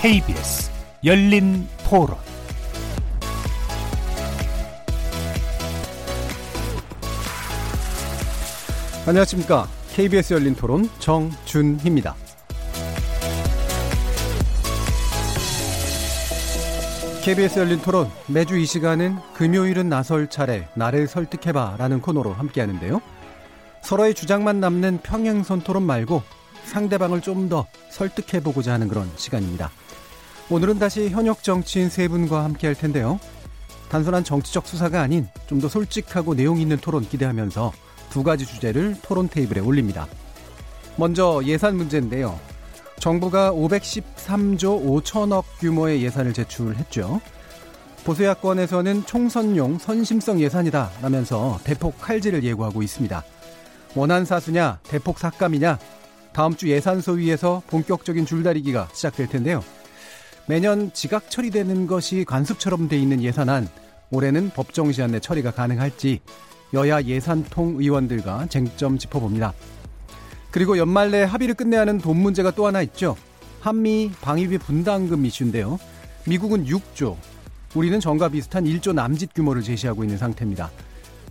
KBS 열린 토론 안녕하십니까. KBS 열린 토론 정준희입니다. KBS 열린 토론 매주 이 시간은 금요일은 나설 차례 나를 설득해봐 라는 코너로 함께 하는데요. 서로의 주장만 남는 평행선 토론 말고 상대방을 좀 더 설득해보고자 하는 그런 시간입니다. 오늘은 다시 현역 정치인 세 분과 함께 할 텐데요. 단순한 정치적 수사가 아닌 좀 더 솔직하고 내용 있는 토론 기대하면서 두 가지 주제를 토론 테이블에 올립니다. 먼저 예산 문제인데요. 정부가 513조 5천억 규모의 예산을 제출했죠. 보수 야권에서는 총선용 선심성 예산이다 라면서 대폭 칼질을 예고하고 있습니다. 원한 사수냐, 대폭 삭감이냐, 다음 주 예산 소위에서 본격적인 줄다리기가 시작될 텐데요. 매년 지각 처리되는 것이 관습처럼 돼 있는 예산안, 올해는 법정 시한 내 처리가 가능할지 여야 예산통 의원들과 쟁점 짚어봅니다. 그리고 연말 내 합의를 끝내야 하는 돈 문제가 또 하나 있죠. 한미 방위비 분담금 이슈인데요. 미국은 6조, 우리는 전과 비슷한 1조 남짓 규모를 제시하고 있는 상태입니다.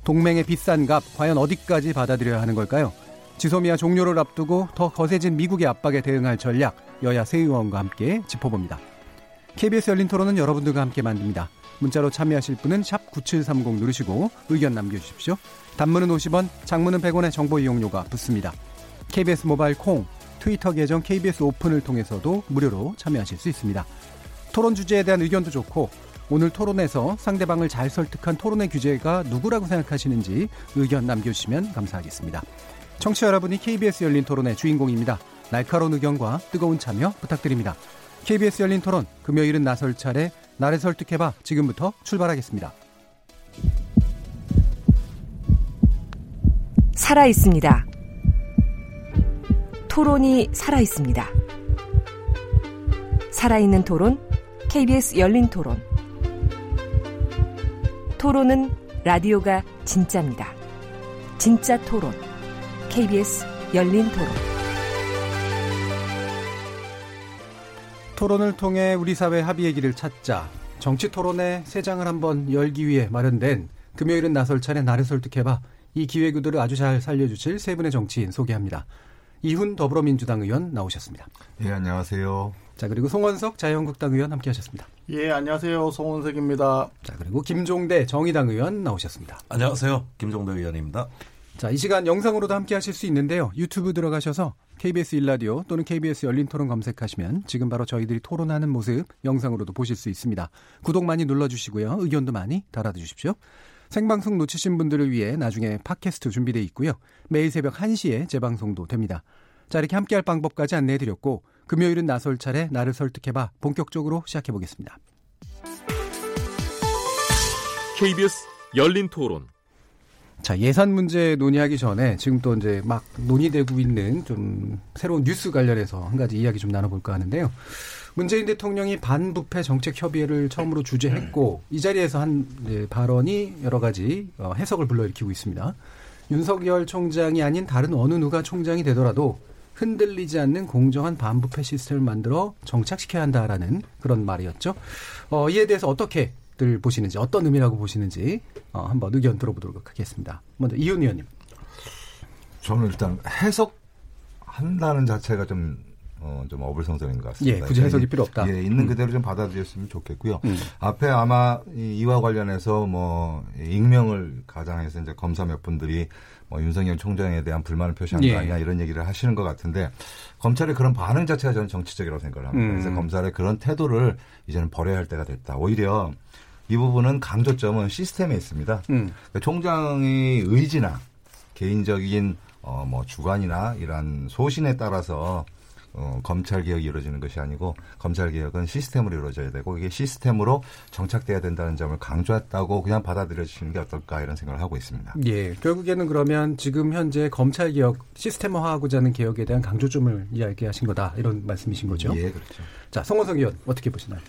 동맹의 비싼 값 과연 어디까지 받아들여야 하는 걸까요? 지소미아 종료를 앞두고 더 거세진 미국의 압박에 대응할 전략 여야 세 의원과 함께 짚어봅니다. KBS 열린 토론은 여러분들과 함께 만듭니다. 문자로 참여하실 분은 9730 누르시고 의견 남겨주십시오. 단문은 50원, 장문은 100원의 정보 이용료가 붙습니다. KBS 모바일 콩, 트위터 계정 KBS 오픈을 통해서도 무료로 참여하실 수 있습니다. 토론 주제에 대한 의견도 좋고 오늘 토론에서 상대방을 잘 설득한 토론의 규제가 누구라고 생각하시는지 의견 남겨주시면 감사하겠습니다. 청취자 여러분이 KBS 열린 토론의 주인공입니다. 날카로운 의견과 뜨거운 참여 부탁드립니다. KBS 열린 토론 금요일은 나설 차례 나를 설득해봐 지금부터 출발하겠습니다. 살아 있습니다. 토론이 살아 있습니다. 살아있는 토론 KBS 열린 토론 토론은 라디오가 진짜입니다. 진짜 토론 KBS 열린 토론 토론을 통해 우리 사회 합의의 길을 찾자. 정치 토론의 세 장을 한번 열기 위해 마련된 금요일은 나설 차례 나를 설득해봐. 이 기획구도를 아주 잘 살려주실 세 분의 정치인 소개합니다. 이훈 더불어민주당 의원 나오셨습니다. 예, 안녕하세요. 자, 그리고 송원석 자유한국당 의원 함께 하셨습니다. 예, 안녕하세요. 송원석입니다. 자, 그리고 김종대 정의당 의원 나오셨습니다. 안녕하세요. 김종대 의원입니다. 자, 이 시간 영상으로도 함께 하실 수 있는데요. 유튜브 들어가셔서 KBS 일라디오 또는 KBS 열린 토론 검색하시면 지금 바로 저희들이 토론하는 모습 영상으로도 보실 수 있습니다. 구독 많이 눌러주시고요. 의견도 많이 달아주십시오. 생방송 놓치신 분들을 위해 나중에 팟캐스트 준비되어 있고요. 매일 새벽 1시에 재방송도 됩니다. 자, 이렇게 함께할 방법까지 안내해드렸고 금요일은 나설 차례 나를 설득해봐 본격적으로 시작해보겠습니다. KBS 열린 토론 자, 예산 문제 논의하기 전에 지금 또 이제 막 논의되고 있는 좀 새로운 뉴스 관련해서 한 가지 이야기 좀 나눠볼까 하는데요. 문재인 대통령이 반부패 정책 협의회를 처음으로 주재했고 이 자리에서 한 발언이 여러 가지 어, 해석을 불러일으키고 있습니다. 윤석열 총장이 아닌 다른 어느 누가 총장이 되더라도 흔들리지 않는 공정한 반부패 시스템을 만들어 정착시켜야 한다라는 그런 말이었죠. 어, 이에 대해서 어떻게 들 보시는지 어떤 의미라고 보시는지 어, 한번 의견 들어보도록 하겠습니다. 먼저 이윤 의원님. 저는 일단 해석한다는 자체가 좀, 어, 좀 어불성설인 것 같습니다. 예, 굳이 해석이 필요 없다. 예, 있는 음. 그대로 좀 받아들였으면 좋겠고요. 음. 앞에 아마 이- 이와 관련해서 뭐, 익명을 가장해서 이제 검사 몇 분들이 뭐 윤석열 총장에 대한 불만을 표시한 예. 거 아니냐 이런 얘기를 하시는 것 같은데 검찰의 그런 반응 자체가 저는 정치적이라고 생각을 합니다. 음. 그래서 검찰의 그런 태도를 이제는 버려야 할 때가 됐다. 오히려 이 부분은 강조점은 시스템에 있습니다. 음. 그러니까 총장의 의지나 개인적인 어 뭐 주관이나 이러한 소신에 따라서 어 검찰 개혁이 이루어지는 것이 아니고 검찰 개혁은 시스템으로 이루어져야 되고 이게 시스템으로 정착돼야 된다는 점을 강조했다고 그냥 받아들여지는 게 어떨까 이런 생각을 하고 있습니다. 예, 결국에는 그러면 지금 현재 검찰 개혁 시스템화하고자 하는 개혁에 대한 강조점을 이야기하신 거다 이런 말씀이신 거죠? 예, 그렇죠. 자, 성원석 의원 어떻게 보시나요?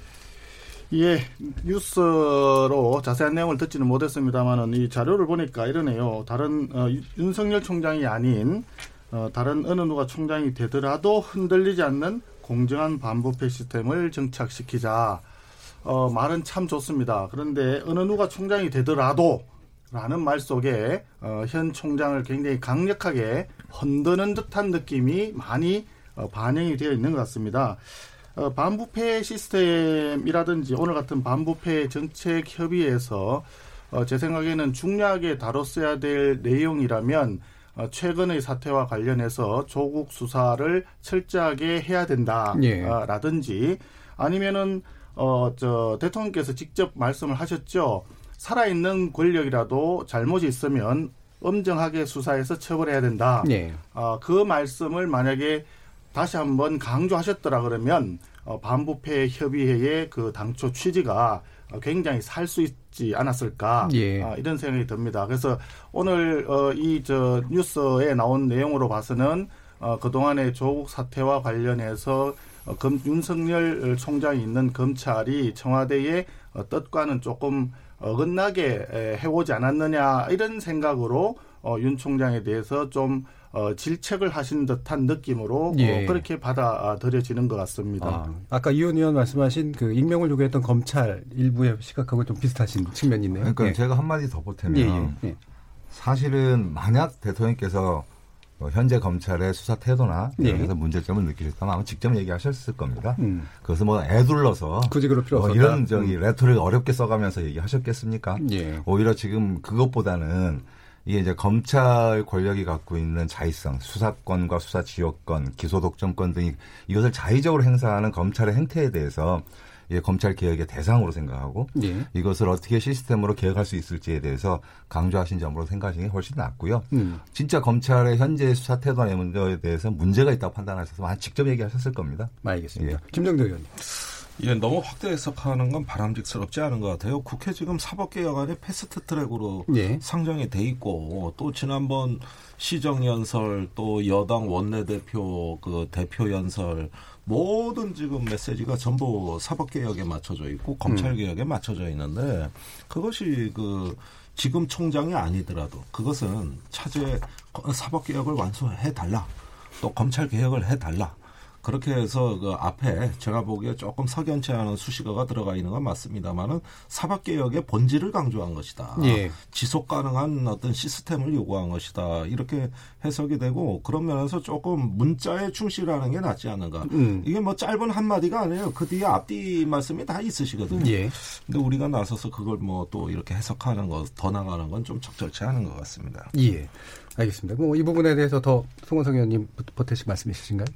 예, 뉴스로 자세한 내용을 듣지는 못했습니다만은 이 자료를 보니까 이러네요. 다른 어, 윤석열 총장이 아닌 어, 다른 어느 누가 총장이 되더라도 흔들리지 않는 공정한 반부패 시스템을 정착시키자. 어, 말은 참 좋습니다. 그런데 어느 누가 총장이 되더라도 라는 말 속에 어, 현 총장을 굉장히 강력하게 흔드는 듯한 느낌이 많이 어, 반영이 되어 있는 것 같습니다. 어, 반부패 시스템이라든지 오늘 같은 반부패 정책 협의에서 어, 제 생각에는 중요하게 다뤘어야 될 내용이라면 어, 최근의 사태와 관련해서 조국 수사를 철저하게 해야 된다라든지 아니면은 어, 저, 대통령께서 직접 말씀을 하셨죠. 살아있는 권력이라도 잘못이 있으면 엄정하게 수사해서 처벌해야 된다. 네. 어, 그 말씀을 만약에 다시 한번 강조하셨더라 그러면 어, 반부패 협의회의 그 당초 취지가 어, 굉장히 살 수 있지 않았을까 예. 어, 이런 생각이 듭니다. 그래서 오늘 어, 이 저 뉴스에 나온 내용으로 봐서는 어, 그동안의 조국 사태와 관련해서 어, 검, 윤석열 총장이 있는 검찰이 청와대의 어, 뜻과는 조금 어긋나게 에, 해오지 않았느냐 이런 생각으로 어, 윤 총장에 대해서 좀 어, 질책을 하신 듯한 느낌으로 예. 어, 그렇게 받아들여지는 것 같습니다. 아, 아까 이원 의원 말씀하신 그 익명을 요구했던 검찰 일부의 시각하고 좀 비슷하신 측면이 있네요. 그러니까 예. 제가 한마디 더 보태면 예, 예, 예. 사실은 만약 대통령께서 어, 현재 검찰의 수사 태도나 예. 이런 데서 문제점을 느끼셨다면 아마 직접 얘기하셨을 겁니다. 음. 그것을 뭐 에둘러서 굳이 그럴 필요 뭐 없었다. 이런 저기 레토릭 어렵게 써가면서 얘기하셨겠습니까? 예. 오히려 지금 그것보다는 이게 이제 검찰 권력이 갖고 있는 자의성, 수사권과 수사 지휘권, 기소 독점권 등이 이것을 자의적으로 행사하는 검찰의 행태에 대해서 예, 검찰 개혁의 대상으로 생각하고 예. 이것을 어떻게 시스템으로 개혁할 수 있을지에 대해서 강조하신 점으로 생각하시는 게 훨씬 낫고요. 음. 진짜 검찰의 현재 수사 태도나 문제에 대해서 문제가 있다고 판단하셔서 아마 직접 얘기하셨을 겁니다. 알겠습니다. 예. 김정도 의원님. 예, 너무 확대 해석하는 건 바람직스럽지 않은 것 같아요. 국회 지금 사법개혁안이 패스트 트랙으로 예. 상정이 돼 있고 또 지난번 시정연설 또 여당 원내대표 그 대표 연설 모든 지금 메시지가 전부 사법개혁에 맞춰져 있고 검찰개혁에 맞춰져 있는데 그것이 그 지금 총장이 아니더라도 그것은 차제 사법개혁을 완수해 달라 또 검찰개혁을 해 달라 그렇게 해서 그 앞에 제가 보기에 조금 석연치 않은 수식어가 들어가 있는 건 맞습니다만은 사법개혁의 본질을 강조한 것이다. 예. 지속 가능한 어떤 시스템을 요구한 것이다. 이렇게 해석이 되고 그런 면에서 조금 문자에 충실하는 게 낫지 않은가. 음. 이게 뭐 짧은 한마디가 아니에요. 그 뒤에 앞뒤 말씀이 다 있으시거든요. 예. 근데 우리가 나서서 그걸 뭐 또 이렇게 해석하는 거, 더 나가는 건 좀 적절치 않은 것 같습니다. 예. 알겠습니다. 뭐 이 부분에 대해서 더 송원석 의원님 보태실 말씀 있으신가요?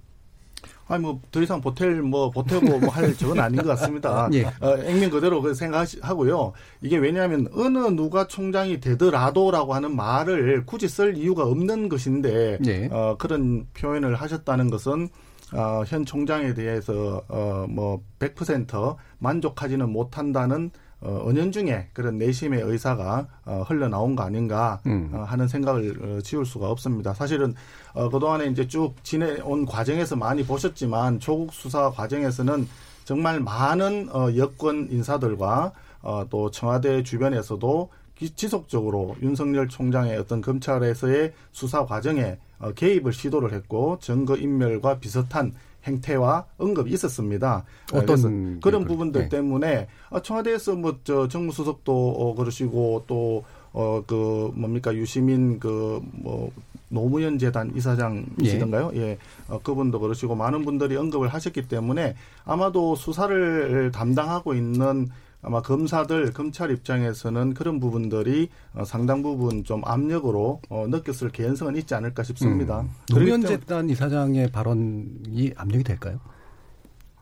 아니 뭐 더 이상 보탤 뭐 보태고 뭐 할 적은 아닌 것 같습니다. 예. 어, 액면 그대로 그 생각하고요. 이게 왜냐하면 어느 누가 총장이 되더라도라고 하는 말을 굳이 쓸 이유가 없는 것인데 예. 어, 그런 표현을 하셨다는 것은 어, 현 총장에 대해서 어, 뭐100% 만족하지는 못한다는 어, 은연중에 그런 내심의 의사가 어, 흘러나온 거 아닌가 음. 어, 하는 생각을 어, 지울 수가 없습니다. 사실은 어, 그동안에 이제 쭉 지내온 과정에서 많이 보셨지만 조국 수사 과정에서는 정말 많은 어, 여권 인사들과 어, 또 청와대 주변에서도 기- 지속적으로 윤석열 총장의 어떤 검찰에서의 수사 과정에 어, 개입을 시도를 했고 증거 인멸과 비슷한 행태와 언급이 있었습니다. 어, 어떤 그런 그- 부분들 네. 때문에 어, 청와대에서 뭐 저 정무수석도 어, 그러시고 또 어 그 뭡니까 유시민 그뭐 노무현 재단 이사장이시던가요? 예, 어, 그분도 그러시고 많은 분들이 언급을 하셨기 때문에 아마도 수사를 담당하고 있는 아마 검사들 검찰 입장에서는 그런 부분들이 어, 상당 부분 좀 압력으로 어, 느꼈을 개연성은 있지 않을까 싶습니다. 음. 그렇기 노무현 때문에 재단 이사장의 발언이 압력이 될까요?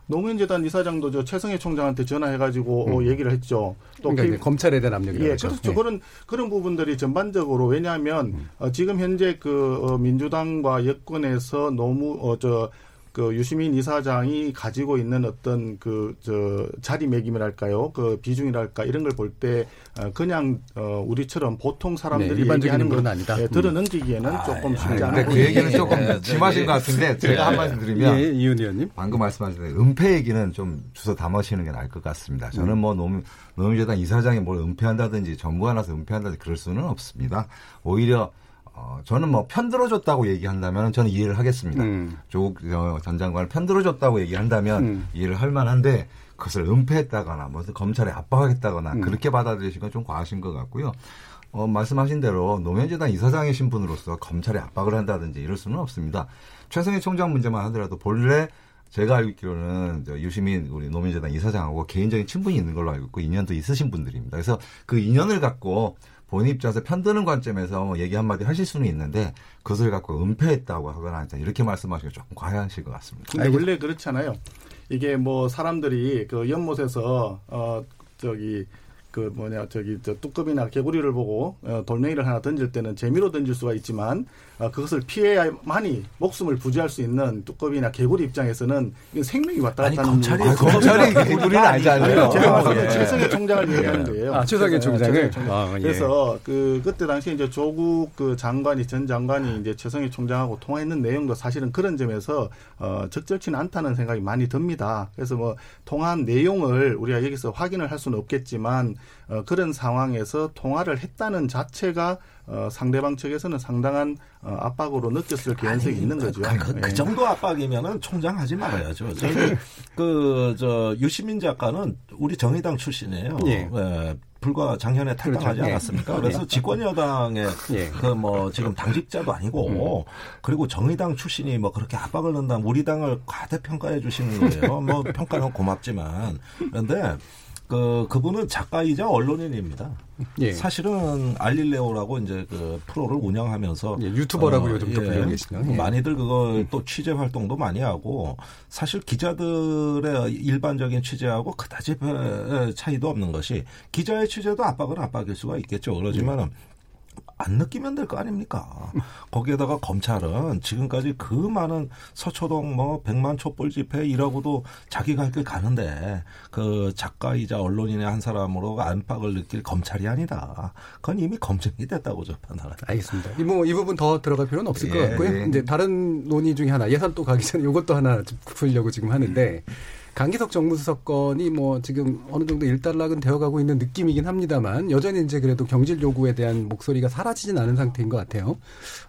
노무현 재단 이사장도 저 최성해 총장한테 전화해가지고 어, 얘기를 했죠. 또 그러니까 K- 이제 검찰에 대한 압력이라고 예, 하죠. 그렇죠. 예. 그런 그런 부분들이 전반적으로 왜냐하면 어, 지금 현재 그 어, 민주당과 여권에서 너무 어 저 그 유시민 이사장이 가지고 있는 어떤 그 저 자리매김이랄까요, 그 비중이랄까 이런 걸 볼때 어, 그냥 어, 우리처럼 보통 네, 사람들이 일반적인 얘기하는 인물은 걸 아니다. 예, 음. 들어 넘기기에는 조금 쉽지 않아 근데 그. 얘기는 조금 네, 네, 심하신 네. 것 같은데 제가 한 말씀 드리면 예, 이윤 의원님. 방금 말씀하신 대로 은폐 얘기는 좀 주워 담으시는 게 나을 것 같습니다. 저는 뭐 노무, 노무재단 이사장이 뭘 은폐한다든지 정부가 나서 은폐한다든지 그럴 수는 없습니다. 오히려 어, 저는 뭐 편들어줬다고 얘기한다면 저는 이해를 하겠습니다. 음. 조국 어, 전 장관을 편들어줬다고 얘기한다면 음. 이해를 할 만한데 그것을 은폐했다거나 무슨 검찰에 압박하겠다거나 음. 그렇게 받아들이신 건 좀 과하신 것 같고요. 어, 말씀하신 대로 노무현재단 이사장의 신분으로서 검찰에 압박을 한다든지 이럴 수는 없습니다. 최승희 총장 문제만 하더라도 본래 제가 알기로는 저 유시민 우리 노무현재단 이사장하고 개인적인 친분이 있는 걸로 알고 있고 인연도 있으신 분들입니다. 그래서 그 인연을 갖고 본인 입장에서 편드는 관점에서 뭐 얘기 한마디 하실 수는 있는데 그것을 갖고 은폐했다고 하거나 이렇게 말씀하시기 조금 과하실 것 같습니다. 근데 원래 그렇잖아요. 이게 뭐 사람들이 그 연못에서 어 저기 그 뭐냐 저기 저 뚜껑이나 개구리를 보고 어, 돌멩이를 하나 던질 때는 재미로 던질 수가 있지만 어, 그것을 피해야만이 목숨을 부지할 수 있는 뚜껑이나 개구리 입장에서는 생명이 왔다 갔다 하는 검찰이 일이에요. 검찰이 개구리는 알잖아요. 제가 말하는 예. 최성해 총장을 얘기하는 거예요. 아, 최성해 총장을? 아, 예. 그래서 그 그때 당시 이제 조국 그 장관이 전 장관이 이제 최성해 총장하고 통화했는 내용도 사실은 그런 점에서 어 적절치는 않다는 생각이 많이 듭니다. 그래서 뭐 통화한 내용을 우리가 여기서 확인을 할 수는 없겠지만 어 그런 상황에서 통화를 했다는 자체가 어 상대방 측에서는 상당한 어 압박으로 느꼈을 개연성이 있는 거죠. 그, 그, 그 예. 정도 압박이면은 총장 하지 말아야죠. 그저 유시민 작가는 우리 정의당 출신이에요. 예. 예, 불과 작년에 탈당하지 그렇죠. 예. 않았습니까? 그래서 집권 여당의 예. 그뭐 지금 당직자도 아니고 그리고 정의당 출신이 뭐 그렇게 압박을 넣는다면 우리 당을 과대평가해 주시는 거예요. 뭐 평가는 고맙지만 그런데 그 그분은 작가이자 언론인입니다. 예. 사실은 알릴레오라고 이제 그 프로를 운영하면서 예, 유튜버라고 어, 요즘 또 불리고 계시네요. 예. 많이들 그걸 또 취재 활동도 많이 하고 사실 기자들의 일반적인 취재하고 그다지 별 차이도 없는 것이 기자의 취재도 압박은 압박일 수가 있겠죠. 그러지만은 안 느끼면 될 거 아닙니까? 거기에다가 검찰은 지금까지 그 많은 서초동 뭐 백만 촛불 집회 이라고도 자기가 할 길 가는데 그 작가이자 언론인의 한 사람으로 안팎을 느낄 검찰이 아니다. 그건 이미 검증이 됐다고 저 판단합니다. 알겠습니다. 이, 뭐, 이 부분 더 들어갈 필요는 없을 것 예, 같고요. 예. 이제 다른 논의 중에 하나, 예산 또 가기 전에 이것도 하나 좀 풀려고 지금 하는데, 강기석 정무수석 건이 뭐 지금 어느 정도 일단락은 되어가고 있는 느낌이긴 합니다만, 여전히 이제 그래도 경질 요구에 대한 목소리가 사라지진 않은 상태인 것 같아요.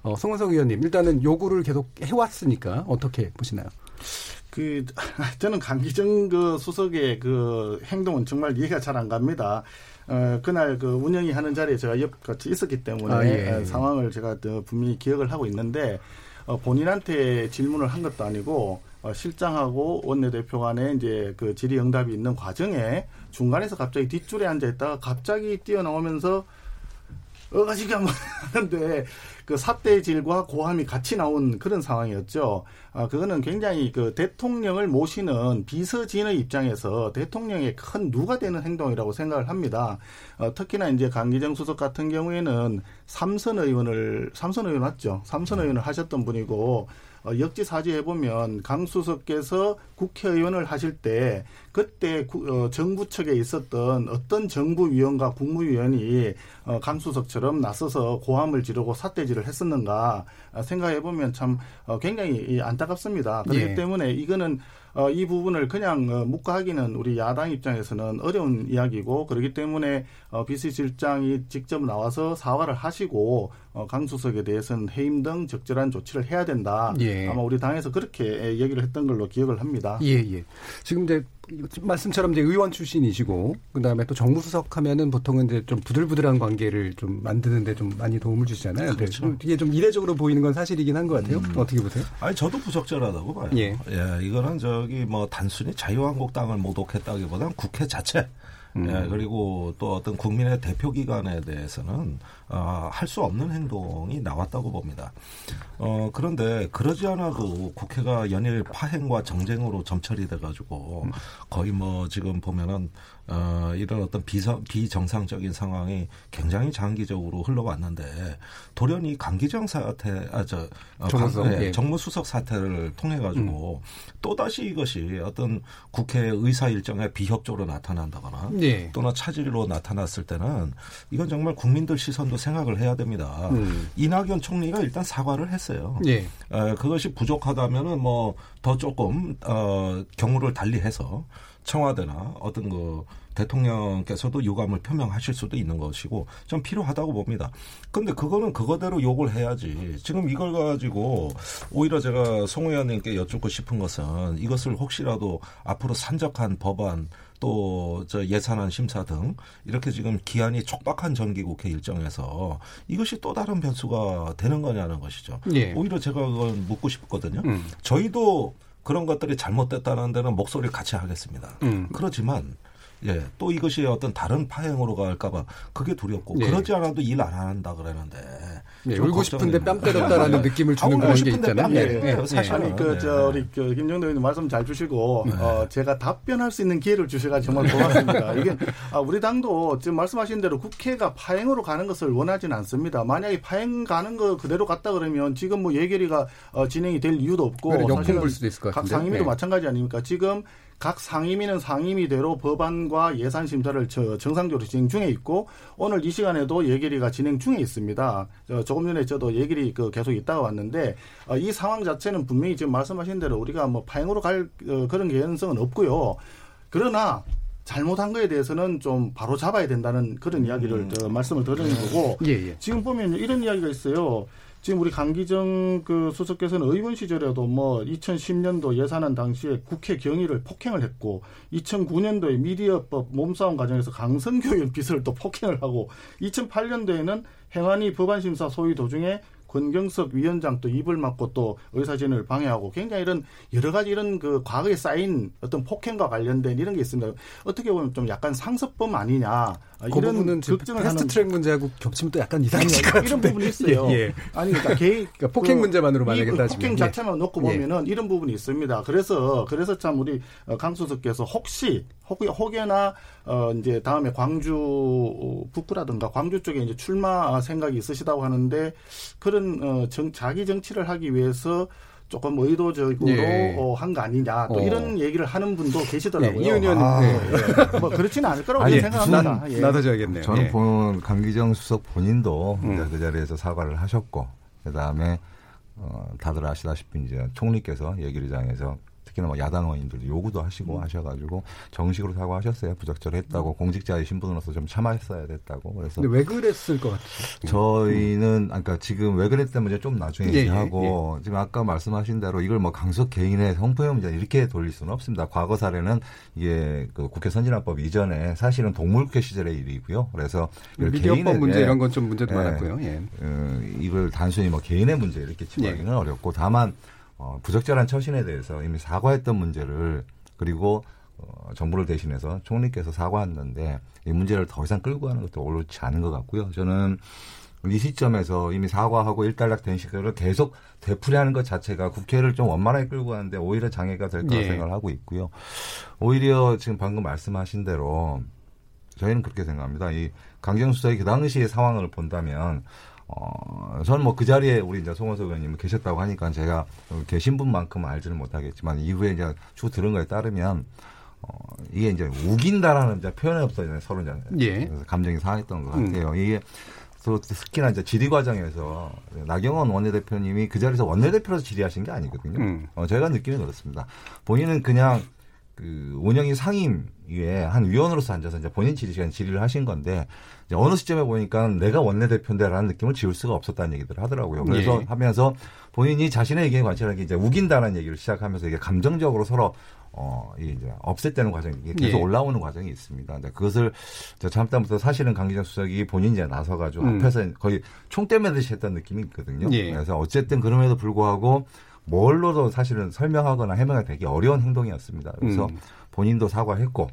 어, 송원석 의원님, 일단은 요구를 계속 해왔으니까 어떻게 보시나요? 그 저는 강기정 그 수석의 그 행동은 정말 이해가 잘 안 갑니다. 어, 그날 그 운영이 하는 자리에 제가 옆 같이 있었기 때문에 아, 예. 어, 상황을 제가 더 분명히 기억을 하고 있는데 어, 본인한테 질문을 한 것도 아니고 어, 실장하고 원내대표 간에 이제 그 질의응답이 있는 과정에 중간에서 갑자기 뒷줄에 앉아 있다가 갑자기 뛰어나오면서 어가지가 뭐 하는데 그 사대질과 고함이 같이 나온 그런 상황이었죠. 아 그거는 굉장히 그 대통령을 모시는 비서진의 입장에서 대통령의 큰 누가 되는 행동이라고 생각을 합니다. 어, 특히나 이제 강기정 수석 같은 경우에는 삼선 의원을 삼선 의원 맞죠? 삼선 의원을 하셨던 분이고 어, 역지사지 해 보면 강 수석께서 국회의원을 하실 때 그때 구- 어, 정부 측에 있었던 어떤 정부위원과 국무위원이 어, 강 수석처럼 나서서 고함을 지르고 삿대질을 했었는가 아, 생각해 보면 참 어, 굉장히 이 안타깝습니다. 그렇기 예. 때문에 이거는 어, 이 부분을 그냥 어, 묵과하기는 우리 야당 입장에서는 어려운 이야기고 그렇기 때문에 어, 비서실장이 직접 나와서 사과를 하시고 어, 강 수석에 대해서는 해임 등 적절한 조치를 해야 된다. 예. 아마 우리 당에서 그렇게 얘기를 했던 걸로 기억을 합니다. 예, 예. 지금 이제 말씀처럼 이제 의원 출신이시고 그다음에 또 정무 수석 하면은 보통은 이제 좀 부들부들한 관계를 좀 만드는데 좀 많이 도움을 주시잖아요. 근데 그렇죠. 이게 좀 이례적으로 보이는 건 사실이긴 한 것 같아요. 어떻게 보세요? 아니 저도 부적절하다고 봐요. 예. 이거는 저기 뭐 단순히 자유한국당을 모독했다기보다는 국회 자체. 예, 그리고 또 어떤 국민의 대표 기관에 대해서는 어, 할 수 없는 행동이 나왔다고 봅니다. 어, 그런데 그러지 않아도 국회가 연일 파행과 정쟁으로 점철이 돼가지고 거의 뭐 지금 보면은 어, 이런 어떤 비서, 비정상적인 상황이 굉장히 장기적으로 흘러왔는데 돌연히 강기정 사태, 아, 저, 어, 정무수석, 강- 예, 예. 정무수석 사태를 통해 가지고 또다시 이것이 어떤 국회 의사 일정에 비협조로 나타난다거나 예. 또는 차질로 나타났을 때는 이건 정말 국민들 시선도 생각을 해야 됩니다. 음. 이낙연 총리가 일단 사과를 했어요. 예. 에, 그것이 부족하다면은 뭐 더 조금 어, 경우를 달리해서 청와대나 어떤 그 대통령께서도 유감을 표명하실 수도 있는 것이고 좀 필요하다고 봅니다. 근데 그거는 그거대로 욕을 해야지. 지금 이걸 가지고 오히려 제가 송 의원님께 여쭙고 싶은 것은 이것을 혹시라도 앞으로 산적한 법안 또 저 예산안 심사 등 이렇게 지금 기한이 촉박한 정기국회 일정에서 이것이 또 다른 변수가 되는 거냐는 것이죠. 예. 오히려 제가 그걸 묻고 싶거든요. 음. 저희도 그런 것들이 잘못됐다는 데는 목소리를 같이 하겠습니다. 음. 그렇지만 예, 또 이것이 어떤 다른 파행으로 갈까봐 그게 두렵고 예. 그러지 않아도 일 안 한다 그러는데 예, 좀 울고 싶은데 뺨. 때렸다라는 느낌을 주는 아, 그런 게 싶은데 있잖아요. 뺨 예, 때려요, 예, 사실. 아니 네. 그저 우리 그 김정도 의원님 말씀 잘 주시고 어, 제가 답변할 수 있는 기회를 주셔가지고 정말 고맙습니다. 이게 아, 우리 당도 지금 말씀하신 대로 국회가 파행으로 가는 것을 원하지는 않습니다. 만약에 파행 가는 거 그대로 갔다 그러면 지금 뭐 예결위가 어, 진행이 될 이유도 없고 사실은 불 수도 있을 것각 같은데. 상임위도 네. 마찬가지 아닙니까? 지금 각 상임위는 상임위대로 법안과 예산 심사를 저- 정상적으로 진행 중에 있고 오늘 이 시간에도 예결위가 진행 중에 있습니다. 저 조금 전에 저도 예결위 그 계속 있다가 왔는데 어, 이 상황 자체는 분명히 지금 말씀하신 대로 우리가 뭐 파행으로 갈 어, 그런 개연성은 없고요. 그러나 잘못한 거에 대해서는 좀 바로 잡아야 된다는 그런 이야기를 저 말씀을 드리는 거고 예, 예. 지금 보면 이런 이야기가 있어요. 지금 우리 강기정 그 수석께서는 의원 시절에도 뭐 2010년도 예산안 당시에 국회 경위를 폭행을 했고 2009년도에 미디어법 몸싸움 과정에서 강성교 의원 비서를 또 폭행을 하고 2008년도에는 행안위 법안심사 소위 도중에 권경석 위원장 또 입을 막고 또 의사진을 방해하고 굉장히 이런 여러 가지 이런 그 과거에 쌓인 어떤 폭행과 관련된 이런 게 있습니다. 어떻게 보면 좀 약간 상습범 아니냐 아, 그 부분은 지금 패스트 트랙 문제하고 겹치면 또 약간 이상해질 것 이런 같은데. 부분이 있어요. 예, 예. 아니 그러니까 개인 그러니까 폭행 문제만으로 만약에 이 따지면. 폭행 예. 자체만 놓고 예. 보면은 이런 부분이 있습니다. 그래서 그래서 참 우리 어, 강수석께서 혹시 혹, 혹여나 어 이제 다음에 광주 북부라든가 광주 쪽에 이제 출마 생각이 있으시다고 하는데 그런 어 정, 자기 정치를 하기 위해서 조금 의도적으로 예. 어, 한거 아니냐 또 어. 이런 얘기를 하는 분도 계시더라고요. 예, 이윤 의원님. 아, 네. 뭐 그렇지는 않을 거라고 아니, 생각합니다. 나, 예. 나눠줘야겠네요. 저는 예. 보는 강기정 수석 본인도 음. 이제 그 자리에서 사과를 하셨고 그 다음에 어, 다들 아시다시피 이제 총리께서 예결위장에서 특히나 뭐 야당 의원님들도 요구도 하시고 하셔가지고 정식으로 사과하셨어요. 부적절했다고 공직자의 신분으로서 좀 참았어야 됐다고. 그래서 근데 왜 그랬을 것 같아요? 저희는 아까 그러니까 지금 왜 문제 좀 나중에 예, 얘기하고 지금 아까 말씀하신 대로 이걸 뭐 강석 개인의 성폭력 문제 이렇게 돌릴 수는 없습니다. 과거 사례는 이게 그 국회 선진화법 이전에 사실은 동물국회 시절의 일이고요. 그래서 미디어법 문제 예, 이런 건 좀 문제도 예. 많았고요. 예. 어, 이걸 단순히 뭐 개인의 문제 이렇게 치부하기는 예. 어렵고 다만 어, 부적절한 처신에 대해서 이미 사과했던 문제를 그리고 어, 정부를 대신해서 총리께서 사과했는데 이 문제를 더 이상 끌고 가는 것도 옳지 않은 것 같고요. 저는 이 시점에서 이미 사과하고 일단락 된 시기를 계속 되풀이하는 것 자체가 국회를 좀 원만하게 끌고 가는데 오히려 장애가 될 거라 예. 생각을 하고 있고요. 오히려 지금 방금 말씀하신 대로 저희는 그렇게 생각합니다. 이 강경 수석이 그 당시의 상황을 본다면 어, 저는 뭐 그 자리에 우리 이제 송원석 의원님 계셨다고 하니까 제가 계신 분만큼 알지는 못하겠지만 이후에 이제 쭉 들은 거에 따르면 어, 이게 이제 우긴다라는 이제 표현이 없어요. 서로 이제 예. 감정이 상했던 것 음. 같아요. 이게 또 특히나 이제 질의 과정에서 나경원 원내대표님이 그 자리에서 원내대표로서 질의하신 게 아니거든요. 음. 어, 제가 느끼는 그렇습니다. 본인은 그냥 그 원영이 상임 위에 한 위원으로서 앉아서 이제 본인 질의 시간 질의를 하신 건데 이제 어느 시점에 보니까 내가 원내대표인데라는 느낌을 지울 수가 없었다는 얘기들을 하더라고요. 그래서 예. 하면서 본인이 자신의 의견에 관찰하기 이제 우긴다는 얘기를 시작하면서 이게 감정적으로 서로 어, 이제 없앴다는 과정이 계속 예. 올라오는 과정이 있습니다. 근데 그것을 저 참다부터 사실은 강기정 수석이 본인이 이제 나서가지고 음. 앞에서 거의 총대 매듯이 했던 느낌이 있거든요. 예. 그래서 어쨌든 그럼에도 불구하고 뭘로도 사실은 설명하거나 해명이 되기 어려운 행동이었습니다. 그래서 음. 본인도 사과했고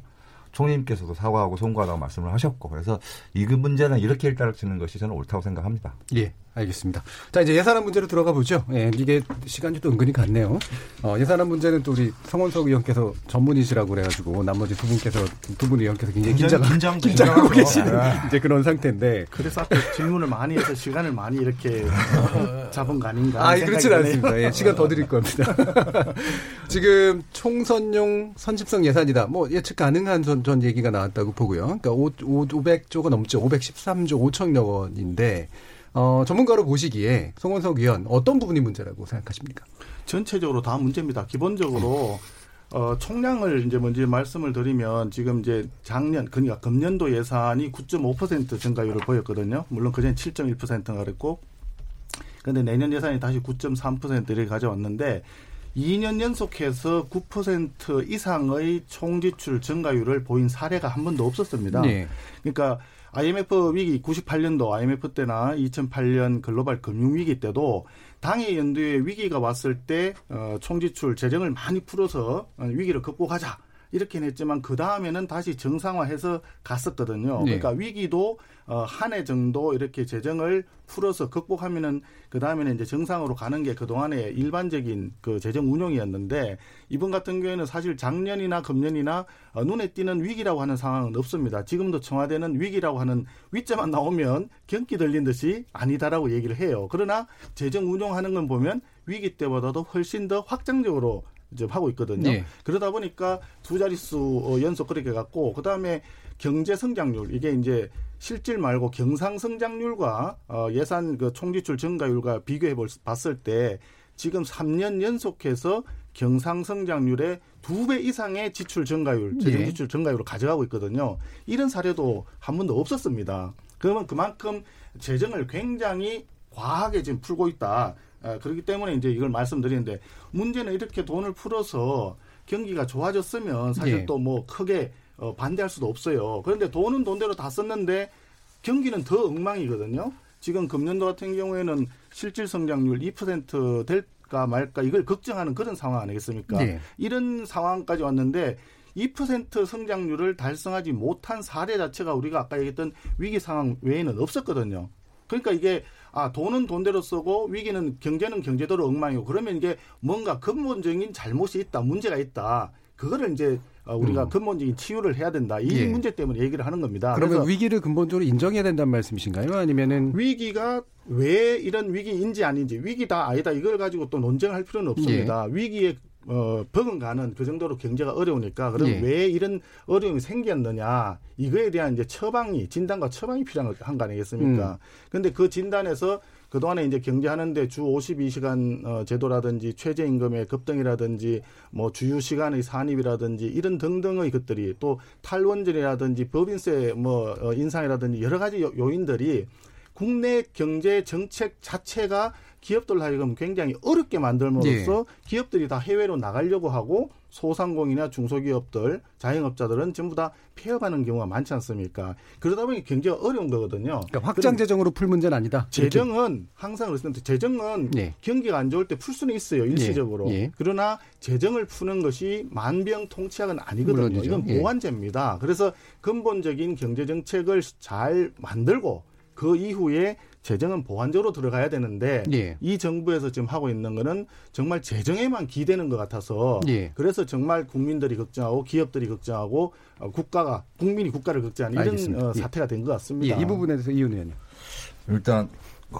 총리님께서도 사과하고 송구하다고 말씀을 하셨고 그래서 이그 문제는 이렇게 일단락지는 것이 저는 옳다고 생각합니다. 예, 알겠습니다. 자, 이제 예산안 문제로 들어가 보죠. 예, 이게 시간이 또 은근히 갔네요. 어, 예산안 문제는 또 우리 성원석 의원께서 전문이시라고 그래가지고 나머지 두 분께서 두 분 의원께서 굉장히 긴장, 긴장 긴장하고. 계시는 이제 그런 상태인데. 그래서 앞에 질문을 많이 해서 시간을 많이 이렇게 어, 잡은 거 아닌가. 아, 그렇진. 않습니다. 예, 시간 더 드릴 겁니다. 지금 총선용 선집성 예산이다. 뭐 예측 가능한 전, 전 얘기가 나왔다고 보고요. 그러니까 5, 500조가 넘죠. 513조 5천여 원인데 어, 전문가로 보시기에 송원석 의원 어떤 부분이 문제라고 생각하십니까? 전체적으로 다 문제입니다. 기본적으로 어, 총량을 이제 먼저 말씀을 드리면 지금 이제 작년 그러니까 금년도 예산이 9.5% 증가율을 보였거든요. 물론 그전에 7.1%가 그랬고 근데 내년 예산이 다시 9.3%를 가져왔는데 2년 연속해서 9% 이상의 총지출 증가율을 보인 사례가 한 번도 없었습니다. 네. 그러니까 IMF 위기 98년도 IMF 때나 2008년 글로벌 금융 위기 때도 당해 연도에 위기가 왔을 때 어, 총지출 재정을 많이 풀어서 어, 위기를 극복하자. 이렇게 했지만 그 다음에는 다시 정상화해서 갔었거든요. 네. 그러니까 위기도 어, 한 해 정도 이렇게 재정을 풀어서 극복하면은 그 다음에는 이제 정상으로 가는 게 그 동안의 일반적인 그 재정 운용이었는데 이번 같은 경우에는 사실 작년이나 금년이나 어, 눈에 띄는 위기라고 하는 상황은 없습니다. 지금도 청와대는 위기라고 하는 위자만 나오면 경기 들린 듯이 아니다라고 얘기를 해요. 그러나 재정 운용하는 건 보면 위기 때보다도 훨씬 더 확장적으로 이제 하고 있거든요. 네. 그러다 보니까 두 자릿수 어, 연속 그렇게 갔고 그다음에 경제 성장률 이게 이제 실질 말고 경상 성장률과 어, 예산 그 총지출 증가율과 비교해 볼- 봤을 때 지금 3년 연속해서 경상 성장률의 두 배 이상의 지출 증가율, 재정 예. 지출 증가율을 가져가고 있거든요. 이런 사례도 한 번도 없었습니다. 그러면 그만큼 재정을 굉장히 과하게 지금 풀고 있다. 아, 그렇기 때문에 이제 이걸 말씀드리는데 문제는 이렇게 돈을 풀어서 경기가 좋아졌으면 사실 예. 또뭐 크게 어, 반대할 수도 없어요. 그런데 돈은 돈대로 다 썼는데 경기는 더 엉망이거든요. 지금 금년도 같은 경우에는 실질 성장률 2% 될까 말까 이걸 걱정하는 그런 상황 아니겠습니까? 네. 이런 상황까지 왔는데 2% 성장률을 달성하지 못한 사례 자체가 우리가 아까 얘기했던 위기 상황 외에는 없었거든요. 그러니까 이게 아 돈은 돈대로 쓰고 위기는 경제는 경제대로 엉망이고 그러면 이게 뭔가 근본적인 잘못이 있다 문제가 있다 그거를 이제 어, 우리가 근본적인 치유를 해야 된다 이 음. 예. 문제 때문에 얘기를 하는 겁니다. 그러면 위기를 근본적으로 인정해야 된다는 말씀이신가요? 아니면은 위기가 왜 이런 위기인지 아닌지 위기다 아니다 이걸 가지고 또 논쟁할 필요는 없습니다. 위기에 어, 버금가는 그 정도로 경제가 어려우니까 그럼 예. 왜 이런 어려움이 생겼느냐 이거에 대한 이제 처방이 진단과 처방이 필요한 거 아니겠습니까? 근데 그 진단에서 그동안에 이제 경제하는데 주 52시간 어, 제도라든지 최저임금의 급등이라든지 뭐 주휴 시간의 산입이라든지 이런 등등의 것들이 또 탈원전이라든지 법인세 뭐 어, 인상이라든지 여러 가지 요- 요인들이 국내 경제 정책 자체가 기업들 하여금 굉장히 어렵게 만들므로써 기업들이 다 해외로 나가려고 하고 소상공인이나 중소기업들, 자영업자들은 전부 다 폐업하는 경우가 많지 않습니까? 그러다 보니 굉장히 어려운 거거든요. 그러니까 확장 재정으로 풀 문제는 아니다. 재정은 항상 그렇습니다. 재정은 네. 경기가 안 좋을 때 풀 수는 있어요 일시적으로. 예, 예. 그러나 재정을 푸는 것이 만병통치약은 아니거든요. 물론이죠. 이건 예. 보완제입니다. 그래서 근본적인 경제 정책을 잘 만들고 그 이후에 재정은 보완적으로 들어가야 되는데 예. 이 정부에서 지금 하고 있는 거는 정말 재정에만 기대는 것 같아서 예. 그래서 정말 국민들이 걱정하고 기업들이 걱정하고 어, 국가가 국민이 국가를 걱정하는 이런 알겠습니다. 어, 예. 사태가 된 것 같습니다. 예, 이 부분에 대해서 이윤 의원님. 일단 어,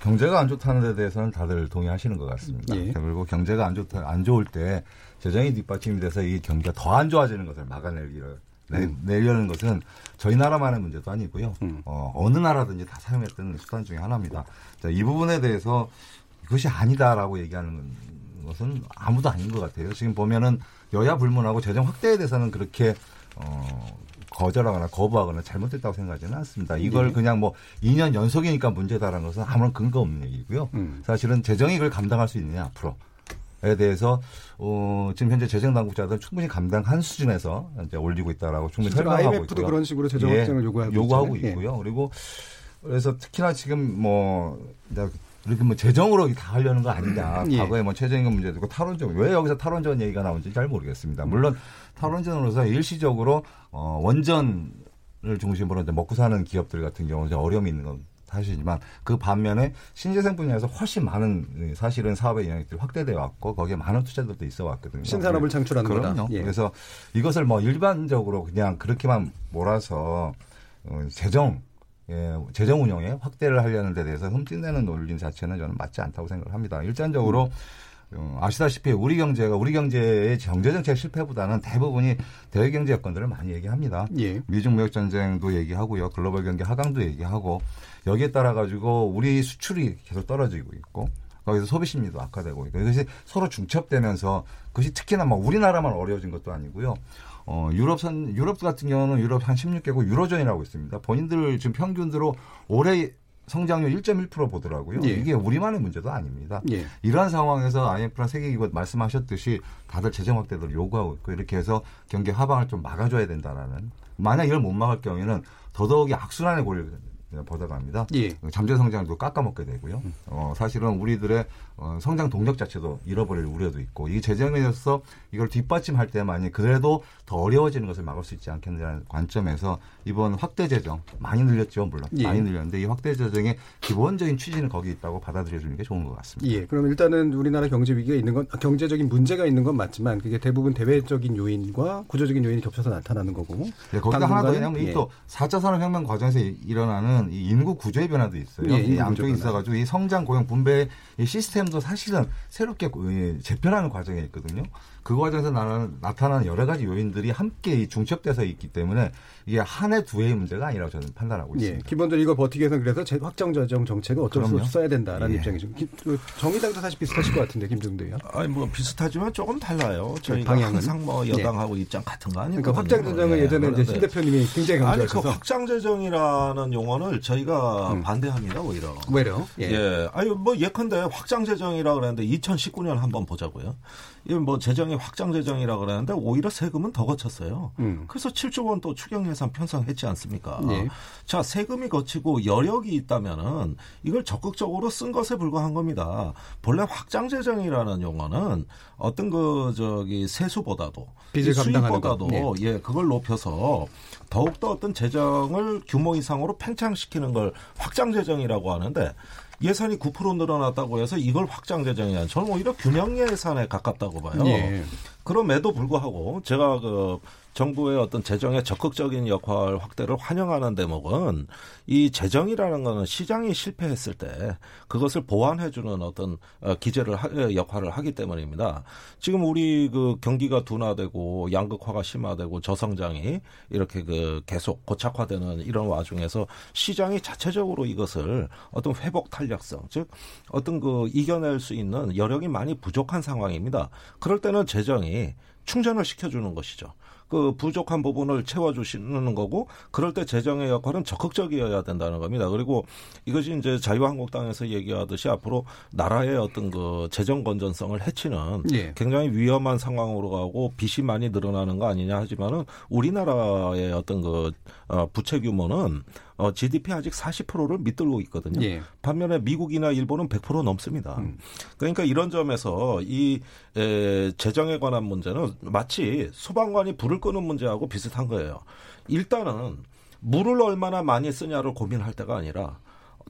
경제가 안 좋다는 데 대해서는 다들 동의하시는 것 같습니다. 예. 그리고 경제가 안 좋다 안 좋을 때 재정이 뒷받침이 돼서 이 경기가 더 안 좋아지는 것을 막아내기를 내, 내려는 것은 저희 나라만의 문제도 아니고요. 음. 어, 어느 나라든지 다 사용했던 수단 중에 하나입니다. 자, 이 부분에 대해서 이것이 아니다라고 얘기하는 것은 아무도 아닌 것 같아요. 지금 보면은 여야 불문하고 재정 확대에 대해서는 그렇게 어, 거절하거나 거부하거나 잘못됐다고 생각하지는 않습니다. 이걸 네. 그냥 뭐 2년 연속이니까 문제다라는 것은 아무런 근거 없는 얘기고요. 음. 사실은 재정이 이걸 감당할 수 있느냐 앞으로. 에 대해서 어, 지금 현재 재정 당국자들은 충분히 감당한 수준에서 이제 올리고 있다라고 충분히 설명하고 IMF도 있고요. 그런 식으로 재정 예, 확장을 요구하고 요구하고. 예. 있고요. 그리고 그래서 특히나 지금 뭐 이렇게 뭐 재정으로 다 하려는 거 아니다. 예. 과거에 뭐 최저임금 문제도 있고 탈원전 왜 여기서 탈원전 얘기가 나온지 잘 모르겠습니다. 물론 탈원전으로서 일시적으로 어, 원전을 중심으로 이제 먹고 사는 기업들 같은 경우는 어려움이 있는 건 사실이지만 그 반면에 신재생 분야에서 훨씬 많은 사실은 사업의 영역들이 확대되어 왔고 거기에 많은 투자들도 있어 왔거든요. 신산업을 창출하는. 그럼요. 예. 그래서 이것을 뭐 일반적으로 그냥 그렇게만 몰아서 어, 재정 예, 재정 운영에 확대를 하려는 데 대해서 흠집내는 논리 자체는 저는 맞지 않다고 생각을 합니다. 일반적으로 어, 아시다시피 우리 경제가 우리 경제의 경제 정책 실패보다는 대부분이 대외 경제 여건들을 많이 얘기합니다. 예. 미중 무역 전쟁도 얘기하고요. 글로벌 경기 하강도 얘기하고 여기에 따라 가지고 우리 수출이 계속 떨어지고 있고 거기서 소비 심리도 악화되고 있고 이것이 서로 중첩되면서 그것이 특히나 막 우리나라만 어려워진 것도 아니고요. 어, 유럽선, 유럽 같은 경우는 유럽 한 16개국 유로존이라고 있습니다. 본인들 지금 평균으로 올해 성장률 1.1% 보더라고요. 예. 이게 우리만의 문제도 아닙니다. 예. 이러한 상황에서 IMF랑 세계기구 말씀하셨듯이 다들 재정 확대를 요구하고 있고 이렇게 해서 경기 하방을 좀 막아줘야 된다라는 만약 이걸 못 막을 경우에는 더더욱이 악순환의 고리를 보다 갑니다. 예. 잠재 성장도 깎아먹게 되고요. 어, 사실은 우리들의 어, 성장 동력 자체도 잃어버릴 우려도 있고 이 재정에서 이걸 뒷받침할 때만이 그래도 더 어려워지는 것을 막을 수 있지 않겠느냐는 관점에서 이번 확대 재정 많이 늘렸죠 물론 예. 많이 늘렸는데 이 확대 재정의 기본적인 취지는 거기 있다고 받아들여 주는 게 좋은 것 같습니다. 예, 그럼 일단은 우리나라 경제 위기가 있는 건 아, 경제적인 문제가 있는 건 맞지만 그게 대부분 대외적인 요인과 구조적인 요인이 겹쳐서 나타나는 거고. 네, 거기다 하나 더 왜냐하면 예. 이또 4차 산업혁명 과정에서 이- 일어나는 이 인구 구조의 변화도 있어요. 예, 이 변화. 있어가지고 이 성장 고용 분배 이 시스템도 사실은 새롭게 고- 예, 재편하는 과정에 있거든요. 그 과정에서 나는, 나타나는 여러 가지 요인들이 함께 이 중첩돼서 있기 때문에 이게 한 해 두 해의 문제가 아니라고 저는 판단하고 예, 있습니다. 기본적으로 이걸 버티기 위해서는 그래서 재- 확정 재정 정책을 어쩔 수 그럼요. 없이 써야 된다라는 예. 입장이죠. 기- 그 정의당도 사실 비슷하실 것 같은데 김종대 의원. 아니 뭐 비슷하지만 조금 달라요. 저희가 방향은? 항상 뭐 여당하고 입장 같은 거 아니거든요. 그러니까 확장 예, 예전에 이제 신 대표님이 굉장히 아니 그 강조하셔서 확장 재정이라는 용어 를 저희가 음. 반대합니다 오히려. 왜요? 예. 예. 아니 뭐 예컨대 확장 재정이라 그랬는데 2019년 한번 보자고요. 이뭐 재정이 확장 재정이라 그랬는데 오히려 세금은 더 거쳤어요. 음. 그래서 7조 원 또 추경 예산 편성했지 않습니까? 예. 자, 세금이 거치고 여력이 있다면은 이걸 적극적으로 쓴 것에 불과한 겁니다. 본래 확장 재정이라는 용어는 어떤 그 저기 세수보다도 수입보다도 것. 예, 그걸 높여서 더욱더 어떤 재정을 규모 이상으로 팽창시키는 걸 확장 재정이라고 하는데 예산이 9% 늘어났다고 해서 이걸 확장 재정이 아니라 저는 오히려 균형 예산에 가깝다고 봐요. 예. 그럼에도 불구하고 제가 그 정부의 어떤 재정의 적극적인 역할 확대를 환영하는 대목은 이 재정이라는 거는 시장이 실패했을 때 그것을 보완해주는 어떤 어, 기재를 하, 어, 역할을 하기 때문입니다. 지금 우리 그 경기가 둔화되고 양극화가 심화되고 저성장이 이렇게 그 계속 고착화되는 이런 와중에서 시장이 자체적으로 이것을 어떤 회복 탄력성 즉 어떤 그 이겨낼 수 있는 여력이 많이 부족한 상황입니다. 그럴 때는 재정이 충전을 시켜주는 것이죠. 그 부족한 부분을 채워주시는 거고 그럴 때 재정의 역할은 적극적이어야 된다는 겁니다. 그리고 이것이 이제 자유한국당에서 얘기하듯이 앞으로 나라의 어떤 그 재정 건전성을 해치는 예. 굉장히 위험한 상황으로 가고 빚이 많이 늘어나는 거 아니냐 하지만은 우리나라의 어떤 그 어, 부채 규모는 어, GDP 아직 40%를 밑들고 있거든요. 예. 반면에 미국이나 일본은 100% 넘습니다. 음. 그러니까 이런 점에서 이 에, 재정에 관한 문제는 마치 소방관이 불을 끄는 문제하고 비슷한 거예요. 일단은 물을 얼마나 많이 쓰냐를 고민할 때가 아니라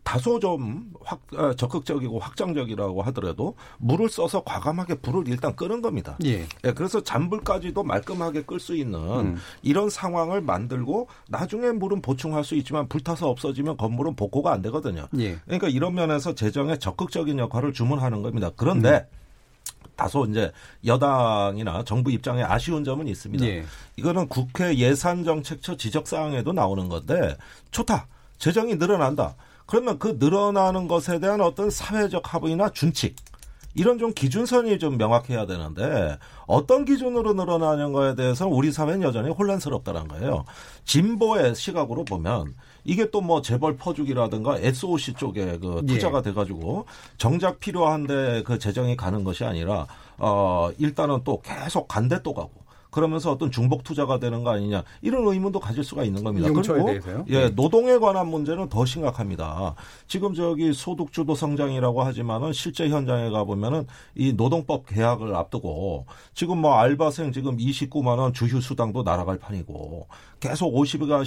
다소 좀 확, 어, 적극적이고 확장적이라고 하더라도 물을 써서 과감하게 불을 일단 끄는 겁니다. 예. 예, 그래서 잔불까지도 말끔하게 끌 수 있는 음. 이런 상황을 만들고 나중에 물은 보충할 수 있지만 불타서 없어지면 건물은 복구가 안 되거든요. 예. 그러니까 이런 면에서 재정에 적극적인 역할을 주문하는 겁니다. 그런데 다소 이제 여당이나 정부 입장에 아쉬운 점은 있습니다. 예. 이거는 국회 예산정책처 지적사항에도 나오는 건데 좋다. 재정이 늘어난다. 그러면 그 늘어나는 것에 대한 어떤 사회적 합의나 준칙 이런 좀 기준선이 좀 명확해야 되는데 어떤 기준으로 늘어나는 거에 대해서 우리 사회는 여전히 혼란스럽다는 거예요. 진보의 시각으로 보면 이게 또 뭐 재벌 퍼주기라든가 SOC 쪽에 그 투자가 돼가지고 정작 필요한데 그 재정이 가는 것이 아니라 어 일단은 또 계속 간대 또 가고 그러면서 어떤 중복 투자가 되는 거 아니냐 이런 의문도 가질 수가 있는 겁니다. 그리고 대해서요? 예, 네. 노동에 관한 문제는 더 심각합니다. 지금 저기 소득주도 성장이라고 하지만은 실제 현장에 가 보면은 이 노동법 개혁을 앞두고 지금 뭐 알바생 지금 29만 원 주휴 수당도 날아갈 판이고 계속 50시간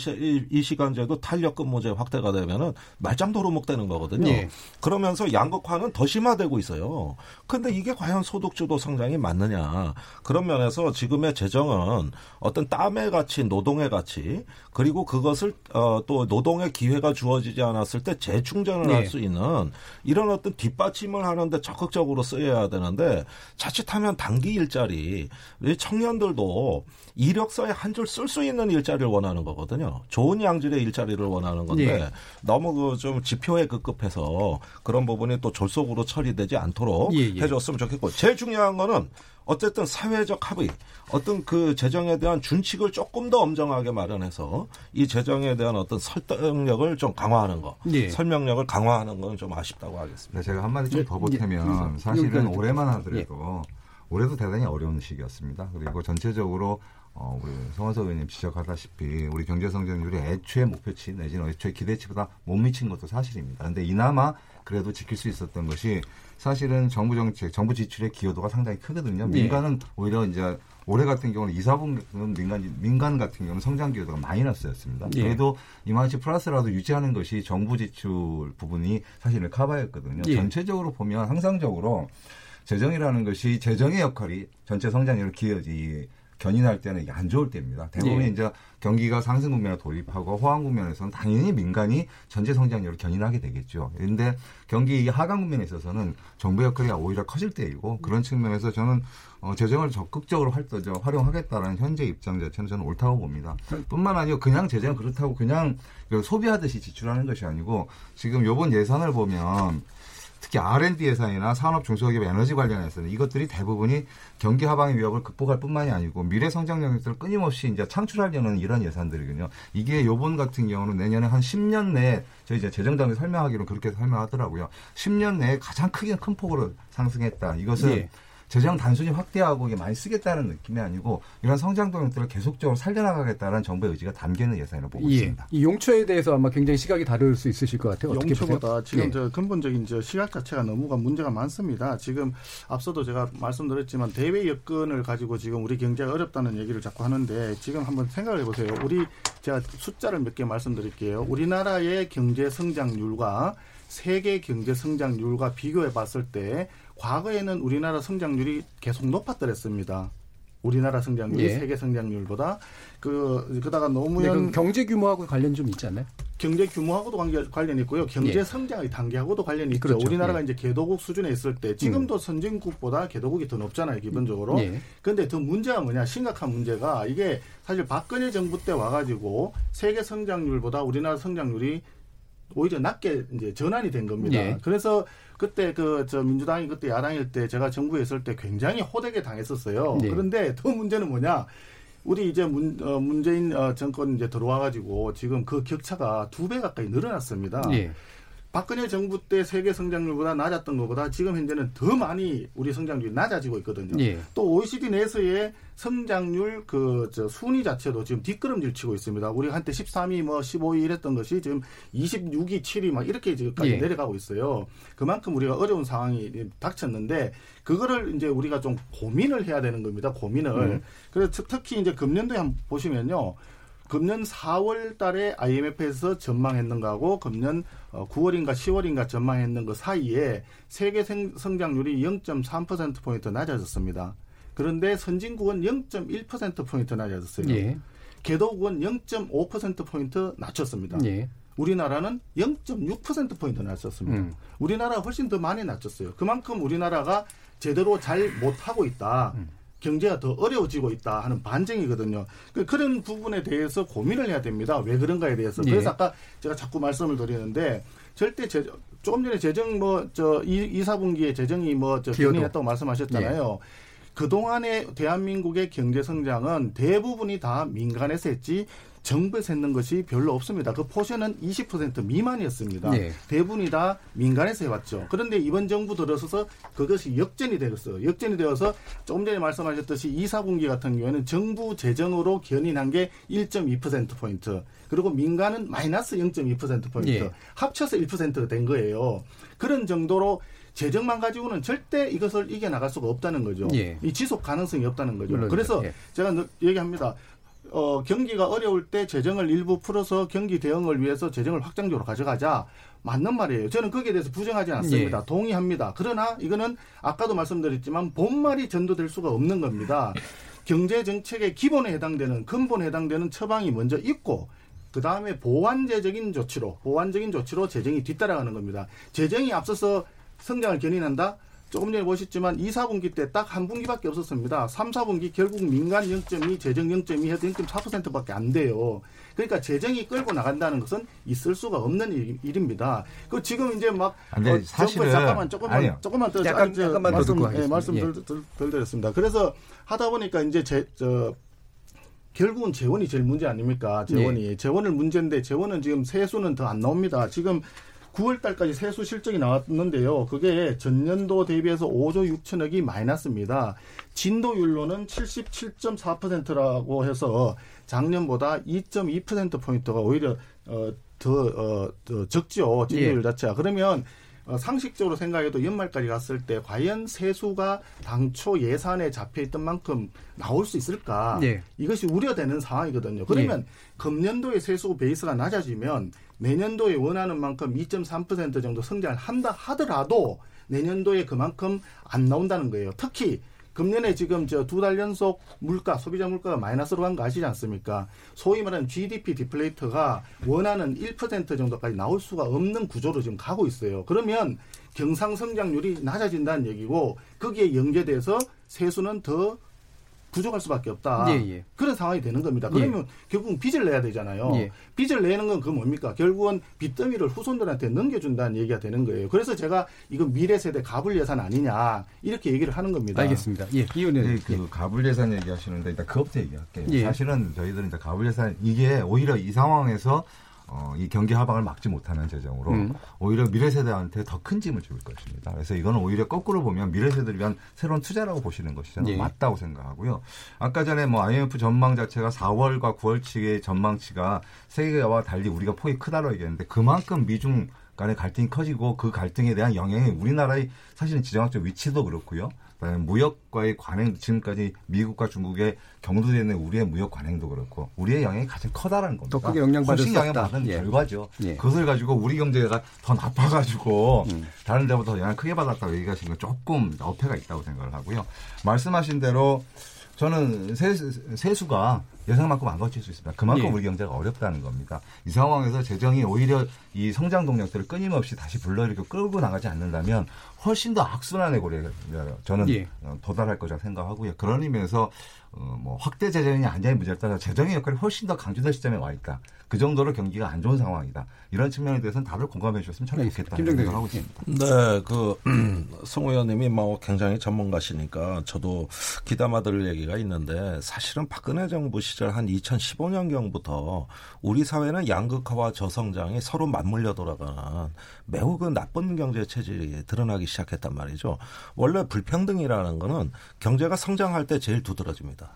이 시간제도 탄력 근무제 확대가 되면은 말짱 도루묵되는 거거든요. 예. 그러면서 양극화는 더 심화되고 있어요. 근데 이게 과연 소득주도 성장이 맞느냐? 그런 면에서 지금의 재정 재정은 어떤 땀의 가치, 노동의 가치, 그리고 그것을 어, 또 노동의 기회가 주어지지 않았을 때 재충전을 네. 할수 있는 이런 어떤 뒷받침을 하는데 적극적으로 쓰여야 되는데 자칫하면 단기 일자리, 이 청년들도 이력서에 한 줄 쓸 수 있는 일자리를 원하는 거거든요. 좋은 양질의 일자리를 원하는 건데 예. 너무 그 좀 지표에 급급해서 그런 부분이 또 졸속으로 처리되지 않도록 예, 예. 해줬으면 좋겠고 제일 중요한 거는 어쨌든 사회적 합의, 어떤 그 재정에 대한 준칙을 조금 더 엄정하게 마련해서 이 재정에 대한 어떤 설득력을 좀 강화하는 거, 예. 설명력을 강화하는 건 좀 아쉽다고 하겠습니다. 네, 제가 한마디 좀더 예, 보태면 예. 사실은 올해만 하더라도 올해도 대단히 어려운 시기였습니다. 그리고 전체적으로 어, 우리 성원석 의원님 지적하다시피 우리 경제 성장률이 애초에 목표치 내지는 애초에 기대치보다 못 미친 것도 사실입니다. 근데 이나마 그래도 지킬 수 있었던 것이 사실은 정부 정책, 정부 지출의 기여도가 상당히 크거든요. 예. 민간은 오히려 이제 올해 같은 경우는 2, 4분기는 민간, 민간 같은 경우는 성장 기여도가 마이너스였습니다. 예. 그래도 이만치 플러스라도 유지하는 것이 정부 지출 부분이 사실은 커버였거든요. 예. 전체적으로 보면 항상적으로 재정이라는 것이 재정의 역할이 전체 성장률을 기여지 견인할 때는 이게 안 좋을 때입니다. 대부분 예. 이제 경기가 상승 국면에 돌입하고 호황 국면에서는 당연히 민간이 전체 성장률을 견인하게 되겠죠. 그런데 경기 하강 국면에 있어서는 정부 역할이 오히려 커질 때이고 그런 측면에서 저는 어, 재정을 적극적으로 활, 저, 활용하겠다는 현재 입장 자체는 저는 옳다고 봅니다. 뿐만 아니라 그냥 재정 그렇다고 그냥 그 소비하듯이 지출하는 것이 아니고 지금 요번 예산을 보면 특히 R&D 예산이나 산업 중소기업 에너지 관련해서는 이것들이 대부분이 경기 하방의 위협을 극복할 뿐만이 아니고 미래 성장 영역들을 끊임없이 이제 창출하려는 이런 예산들이거든요. 이게 요번 같은 경우는 내년에 한 10년 내에 저희 이제 재정당이 설명하기로 그렇게 설명하더라고요. 10년 내에 가장 크게 큰 폭으로 상승했다. 이것은 예. 재정 단순히 확대하고 이게 많이 쓰겠다는 느낌이 아니고 이런 성장 동력들을 계속적으로 살려나가겠다는 정부의 의지가 담겨 있는 예산이라고 보고 예. 있습니다. 이 용처에 대해서 아마 굉장히 시각이 다를 수 있으실 것 같아요. 어떻게 용처보다 보세요? 지금 예. 저 근본적인 저 시각 자체가 너무가 문제가 많습니다. 지금 앞서도 제가 말씀드렸지만 대외 여건을 가지고 지금 우리 경제가 어렵다는 얘기를 자꾸 하는데 지금 한번 생각을 해보세요. 우리 제가 숫자를 몇 개 말씀드릴게요. 우리나라의 경제 성장률과 세계 경제 성장률과 비교해 봤을 때 과거에는 우리나라 성장률이 계속 높았더랬습니다. 우리나라 성장률이 예. 세계 성장률보다 그 그다가 네, 노무현 경제 규모하고 관련 좀 않나요? 경제 규모하고도 관계, 관련이 있고요. 경제 예. 성장의 단계하고도 관련이 있죠. 그렇죠. 우리나라가 예. 이제 개도국 수준에 있을 때 지금도 선진국보다 개도국이 더 높잖아요, 기본적으로. 예. 근데 더 문제가 뭐냐? 심각한 문제가 이게 사실 박근혜 정부 때 와가지고 세계 성장률보다 우리나라 성장률이 오히려 낮게 이제 전환이 된 겁니다. 예. 그래서 그때 그 저 민주당이 그때 야당일 때 제가 정부에 있을 때 굉장히 호되게 당했었어요. 네. 그런데 더 문제는 뭐냐? 우리 이제 문, 어, 문재인 어, 정권 이제 들어와가지고 지금 그 격차가 두 배 가까이 늘어났습니다. 예. 박근혜 정부 때 세계 성장률보다 낮았던 것보다 지금 현재는 더 많이 우리 성장률이 낮아지고 있거든요. 예. 또 OECD 내에서의 성장률 그저 순위 자체도 지금 뒷걸음질 치고 있습니다. 우리 한때 13위 뭐 15위 이랬던 것이 지금 26위, 7위 막 이렇게 지금까지 예. 내려가고 있어요. 그만큼 우리가 어려운 상황이 닥쳤는데 그거를 이제 우리가 좀 고민을 해야 되는 겁니다. 고민을. 음. 그래서 특- 특히 이제 금년도에 한번 보시면요. 금년 4월 달에 IMF에서 전망했는 거하고 금년 어, 9월인가 10월인가 전망했는 거 사이에 세계 생- 성장률이 0.3%포인트 낮아졌습니다. 그런데 선진국은 0.1%포인트 낮아졌어요. 예. 개도국은 0.5%포인트 낮췄습니다. 예. 우리나라는 0.6%포인트 낮췄습니다. 음. 우리나라가 훨씬 더 많이 낮췄어요. 그만큼 우리나라가 제대로 잘 못하고 있다. 음. 경제가 더 어려워지고 있다 하는 반증이거든요. 그- 그런 부분에 대해서 고민을 해야 됩니다. 왜 그런가에 대해서. 예. 그래서 아까 제가 자꾸 말씀을 드리는데 절대 재, 조금 전에 재정 뭐 저 이사분기에 재정이 뭐저. 견인했다고 말씀하셨잖아요. 그동안의 대한민국의 경제 성장은 대부분이 다 민간에서 했지 정부에서 했는 것이 별로 없습니다. 그 포션은 20% 미만이었습니다. 네. 대부분이 다 민간에서 해왔죠. 그런데 이번 정부 들어서서 그것이 역전이 되었어요. 역전이 되어서 조금 전에 말씀하셨듯이 2, 4분기 같은 경우에는 정부 재정으로 견인한 게 1.2%포인트. 그리고 민간은 마이너스 0.2%포인트. 예. 합쳐서 1%가 된 거예요. 그런 정도로 재정만 가지고는 절대 이것을 이겨나갈 수가 없다는 거죠. 예. 이 지속 가능성이 없다는 거죠. 물론이죠. 그래서 예. 제가 늘 얘기합니다. 어, 경기가 어려울 때 재정을 일부 풀어서 경기 대응을 위해서 재정을 확장적으로 가져가자. 맞는 말이에요. 저는 거기에 대해서 부정하지 않습니다. 예. 동의합니다. 그러나 이거는 아까도 말씀드렸지만 본말이 전도될 수가 없는 겁니다. 경제 정책의 기본에 해당되는 근본에 해당되는 처방이 먼저 있고 그 다음에 보완제적인 조치로 보완적인 조치로 재정이 뒤따라가는 겁니다. 재정이 앞서서 성장을 견인한다. 조금 전에 보셨지만 2, 4분기 때 딱 한 분기밖에 없었습니다. 3, 4분기 결국 민간 0.2, 재정 0.2 해도 0.4%밖에 안 돼요. 그러니까 재정이 끌고 나간다는 것은 있을 수가 없는 일, 일입니다. 그 지금 이제 막안 돼, 어, 사실은- 잠깐만 조금만 아니요. 조금만 더 약간- 아, 저더 말씀 듣고 예. 말씀 예. 덜, 덜, 덜 드렸습니다. 그래서 하다 보니까 이제 제, 저 결국은 재원이 제일 문제 아닙니까? 재원이. 재원을 문제인데 재원은 지금 세수는 더 안 나옵니다. 지금 9월 달까지 세수 실적이 나왔는데요. 그게 전년도 대비해서 5조 6천억이 마이너스입니다. 진도율로는 77.4%라고 해서 작년보다 2.2%포인트가 오히려 어, 더, 어, 더 적죠. 진도율 자체가. 그러면 어, 상식적으로 생각해도 연말까지 갔을 때 과연 세수가 당초 예산에 잡혀 있던 만큼 나올 수 있을까? 예. 이것이 우려되는 상황이거든요. 그러면 금년도의 세수 베이스가 낮아지면 내년도에 원하는 만큼 2.3% 정도 성장을 한다 하더라도 내년도에 그만큼 안 나온다는 거예요. 특히 금년에 지금 저 두 달 연속 물가 소비자 물가가 마이너스로 간 거 아시지 않습니까? 소위 말하는 GDP 디플레이터가 원하는 1% 정도까지 나올 수가 없는 구조로 지금 가고 있어요. 그러면 경상 성장률이 낮아진다는 얘기고 거기에 연계돼서 세수는 더 부족할 수밖에 없다. 예, 예. 그런 상황이 되는 겁니다. 그러면 결국은 빚을 내야 되잖아요. 예. 빚을 내는 건 그 뭡니까? 결국은 빚더미를 후손들한테 넘겨준다는 얘기가 되는 거예요. 그래서 제가 이건 미래 세대 가불 예산 아니냐 이렇게 얘기를 하는 겁니다. 알겠습니다. 예, 이혼은 네, 그 가불 예산 얘기하시는데 일단 그것부터 얘기할게요. 예. 사실은 저희들은 이제 가불 예산 이게 오히려 이 상황에서 어, 이 경기 하방을 막지 못하는 재정으로 음. 오히려 미래 세대한테 더 큰 짐을 줄 것입니다. 그래서 이거는 오히려 거꾸로 보면 미래 세대를 위한 새로운 투자라고 보시는 것이 저는 예. 맞다고 생각하고요. 아까 전에 뭐 IMF 전망 자체가 4월과 9월치의 전망치가 세계와 달리 우리가 폭이 크다고 얘기했는데 그만큼 미중 간의 갈등이 커지고 그 갈등에 대한 영향이 우리나라의 사실은 지정학적 위치도 그렇고요. 무역과의 관행 지금까지 미국과 중국의 경도되는 우리의 무역 관행도 그렇고 우리의 영향이 가장 커다라는 겁니다. 더 크게 영향받을 수. 영향받은 예. 결과죠. 예. 그것을 가지고 우리 경제가 더 나빠가지고 음. 다른 데보다 영향을 크게 받았다고 얘기하시는 건 조금 어폐가 있다고 생각을 하고요. 말씀하신 대로 저는 세, 세수가 예상만큼 안 거칠 수 있습니다. 그만큼 예. 우리 경제가 어렵다는 겁니다. 이 상황에서 재정이 오히려 이 성장 동력들을 끊임없이 다시 불러일으켜 끌고 나가지 않는다면 훨씬 더 악순환의 고리에 저는 예. 어, 도달할 거라 생각하고요. 그런 의미에서 어, 뭐 확대 재정이 아니냐의 문제에 따라 재정의 역할이 훨씬 더 강조될 시점에 와 있다. 그 정도로 경기가 안 좋은 상황이다. 이런 측면에 대해서는 다들 공감해 주셨으면 참. 좋겠다는 김정대 생각을 하고. 있습니다. 네, 그, 송 의원님이 뭐 굉장히 전문가시니까 저도 기담아 들을 얘기가 있는데 사실은 박근혜 정부 시절 한 2015년 경부터 우리 사회는 양극화와 저성장이 서로 맞물려 돌아가는 매우 그 나쁜 경제 체질이 드러나기 시작했단 말이죠. 원래 불평등이라는 거는 경제가 성장할 때 제일 두드러집니다.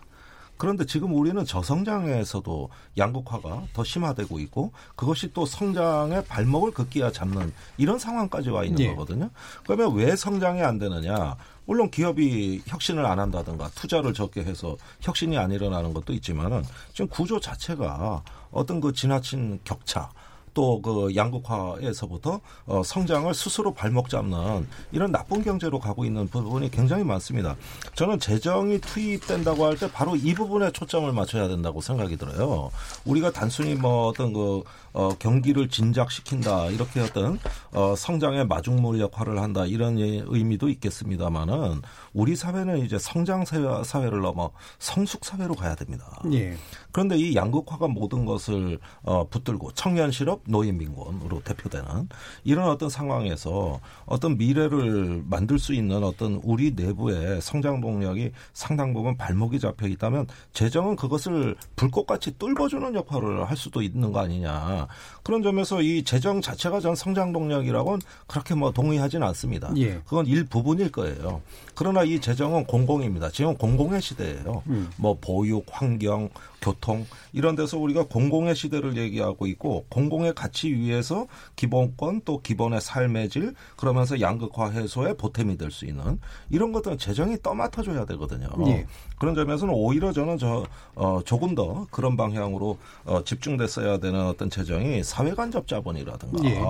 그런데 지금 우리는 저성장에서도 양극화가 더 심화되고 있고 그것이 또 성장의 발목을 급기야 잡는 이런 상황까지 와 있는 예. 거거든요. 그러면 왜 성장이 안 되느냐? 물론 기업이 혁신을 안 한다든가 투자를 적게 해서 혁신이 안 일어나는 것도 있지만은 지금 구조 자체가 어떤 그 지나친 격차 또 그 양극화에서부터 어, 성장을 스스로 발목 잡는 이런 나쁜 경제로 가고 있는 부분이 굉장히 많습니다. 저는 재정이 투입된다고 할 때 바로 이 부분에 초점을 맞춰야 된다고 생각이 들어요. 우리가 단순히 뭐 어떤 그 어, 경기를 진작시킨다 이렇게 어떤 어, 성장의 마중물 역할을 한다 이런 예- 의미도 있겠습니다만은 우리 사회는 이제 성장 사회- 사회를 넘어 성숙 사회로 가야 됩니다. 예. 그런데 이 양극화가 모든 것을 어, 붙들고 청년 실업, 노인 빈곤으로 대표되는 이런 어떤 상황에서 어떤 미래를 만들 수 있는 어떤 우리 내부의 성장 동력이 상당 부분 발목이 잡혀 있다면 재정은 그것을 불꽃같이 뚫어주는 역할을 할 수도 있는 거 아니냐. 그런 점에서 이 재정 자체가 전 성장 동력이라고는 그렇게 뭐 동의하지는 않습니다. 예. 그건 일부분일 거예요. 그러나 이 재정은 공공입니다. 지금 공공의 시대예요. 음. 뭐 보육, 환경, 교통 이런 데서 우리가 공공의 시대를 얘기하고 있고 공공의 가치 위에서 기본권 또 기본의 삶의 질 그러면서 양극화 해소에 보탬이 될 수 있는 이런 것들은 재정이 떠맡아줘야 되거든요. 예. 그런 점에서는 오히려 저는 저 어, 조금 더 그런 방향으로 어, 집중됐어야 되는 어떤 재정이 사회간접 자본이라든가 예.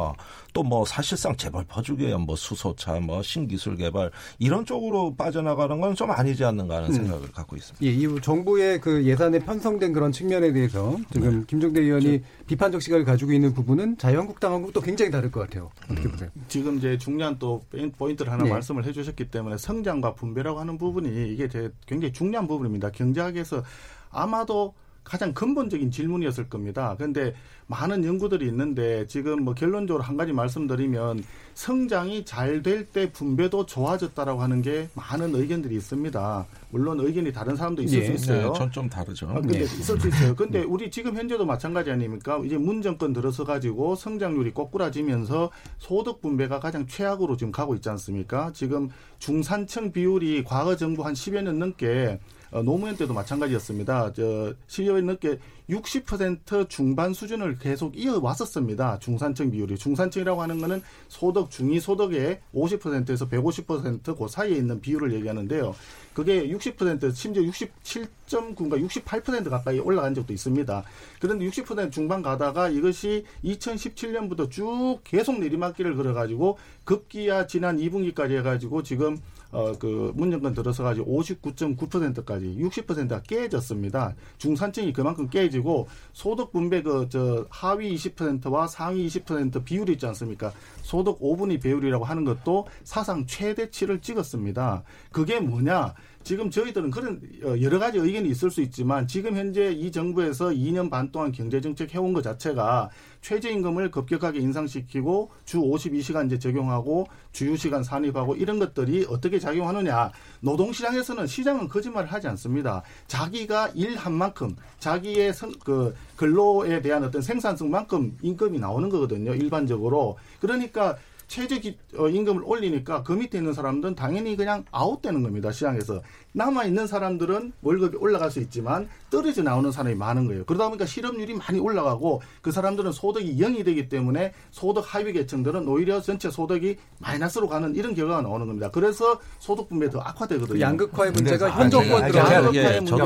또뭐 사실상 재벌 퍼주기에 뭐 수소차 뭐 신기술 개발 이런 쪽으로 빠져나가는 건 좀 아니지 않는가 하는 음. 생각을 갖고 있습니다. 예, 이후 정부의 그 예산에 편성된 그런 측면에 대해서 지금 네. 김종대 의원이 비판적 시각을 가지고 있는 부분은 자유한국당하고 또 굉장히 다를 것 같아요. 어떻게 보세요? 지금 이제 중요한 또 포인트를 하나 네. 말씀을 해주셨기 때문에 성장과 분배라고 하는 부분이 이게 제 굉장히 중요한 부분입니다. 경제학에서 아마도 가장 근본적인 질문이었을 겁니다. 그런데 많은 연구들이 있는데 지금 뭐 결론적으로 한 가지 말씀드리면 성장이 잘 될 때 분배도 좋아졌다라고 하는 게 많은 의견들이 있습니다. 물론 의견이 다른 사람도 있을 예. 수 있어요. 네, 전좀 다르죠. 아, 근데 네. 있을 수 있어요. 근데 우리 지금 현재도 마찬가지 아닙니까? 이제 문정권 들어서 가지고 성장률이 꼬꾸라지면서 소득 분배가 가장 최악으로 지금 가고 있지 않습니까? 지금 중산층 비율이 과거 정부 한 10여 년 넘게 어, 노무현 때도 마찬가지였습니다. 저 10여 년 넘게 60% 중반 수준을 계속 이어왔었습니다. 중산층 비율이. 중산층이라고 하는 거는 소득, 중위 소득의 50%에서 150%그 사이에 있는 비율을 얘기하는데요. 그게 60% 심지어 67.9인가 68% 가까이 올라간 적도 있습니다. 그런데 60% 중반 가다가 이것이 2017년부터 쭉 계속 내리막길을 걸어가지고 급기야 지난 2분기까지 해가지고 지금 어 그 문정권 들어서 가지고 59.9%까지 60%가 깨졌습니다. 중산층이 그만큼 깨지고 소득 분배 그 저 하위 20%와 상위 20% 비율이 있지 않습니까? 소득 5분위 배율이라고 하는 것도 사상 최대치를 찍었습니다. 그게 뭐냐? 지금 저희들은 그런 어, 여러 가지 의견이 있을 수 있지만 지금 현재 이 정부에서 2년 반 동안 경제정책 해온 것 자체가 최저임금을 급격하게 인상시키고 주 52시간제 적용하고 주휴시간 산입하고 이런 것들이 어떻게 작용하느냐. 노동시장에서는 시장은 거짓말을 하지 않습니다. 자기가 일한 만큼 자기의 성, 그 근로에 대한 어떤 생산성만큼 임금이 나오는 거거든요. 일반적으로. 그러니까 최저 기, 어, 임금을 올리니까 그 밑에 있는 사람들은 당연히 그냥 아웃되는 겁니다. 시장에서. 남아 있는 사람들은 월급이 올라갈 수 있지만 떨어져 나오는 사람이 많은 거예요. 그러다 보니까 실업률이 많이 올라가고 그 사람들은 소득이 0이 되기 때문에 소득 하위 계층들은 오히려 전체 소득이 마이너스로 가는 이런 결과가 나오는 겁니다. 그래서 소득 분배 더 악화되거든요. 양극화의 근데 문제가 아, 현 정권 들어서 양극화의 예, 문제가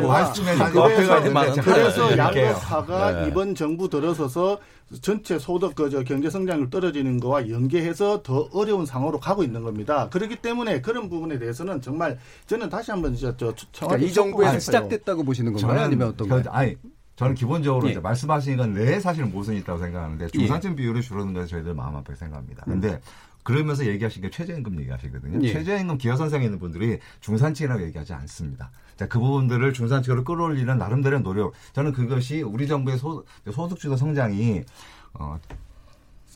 그래서- 그래서 네. 양극화가 네. 이번 정부 들어서서 전체 소득 그저 경제 성장률 떨어지는 거와 연계해서 더 어려운 상황으로 가고 있는 겁니다. 그렇기 때문에 그런 부분에 대해서는 정말 저는 다시 한번 진짜 저 그러니까 이 정부에서. 시작됐다고 보시는 건가요? 아니면 어떤 그, 거요? 아니 저는 기본적으로 예. 이제 말씀하신 건 내 사실 모순이 있다고 생각하는데 중산층 비율이 줄어든 것에 저희들 마음 아프게 생각합니다. 근데 그러면서 얘기하신 게 최저임금 얘기하시거든요. 예. 최저임금 기여선상에 있는 분들이 중산층이라고 얘기하지 않습니다. 자, 그 부분들을 중산층으로 끌어올리는 나름대로의 노력. 저는 그것이 우리 정부의 소, 소득주도 성장이 어,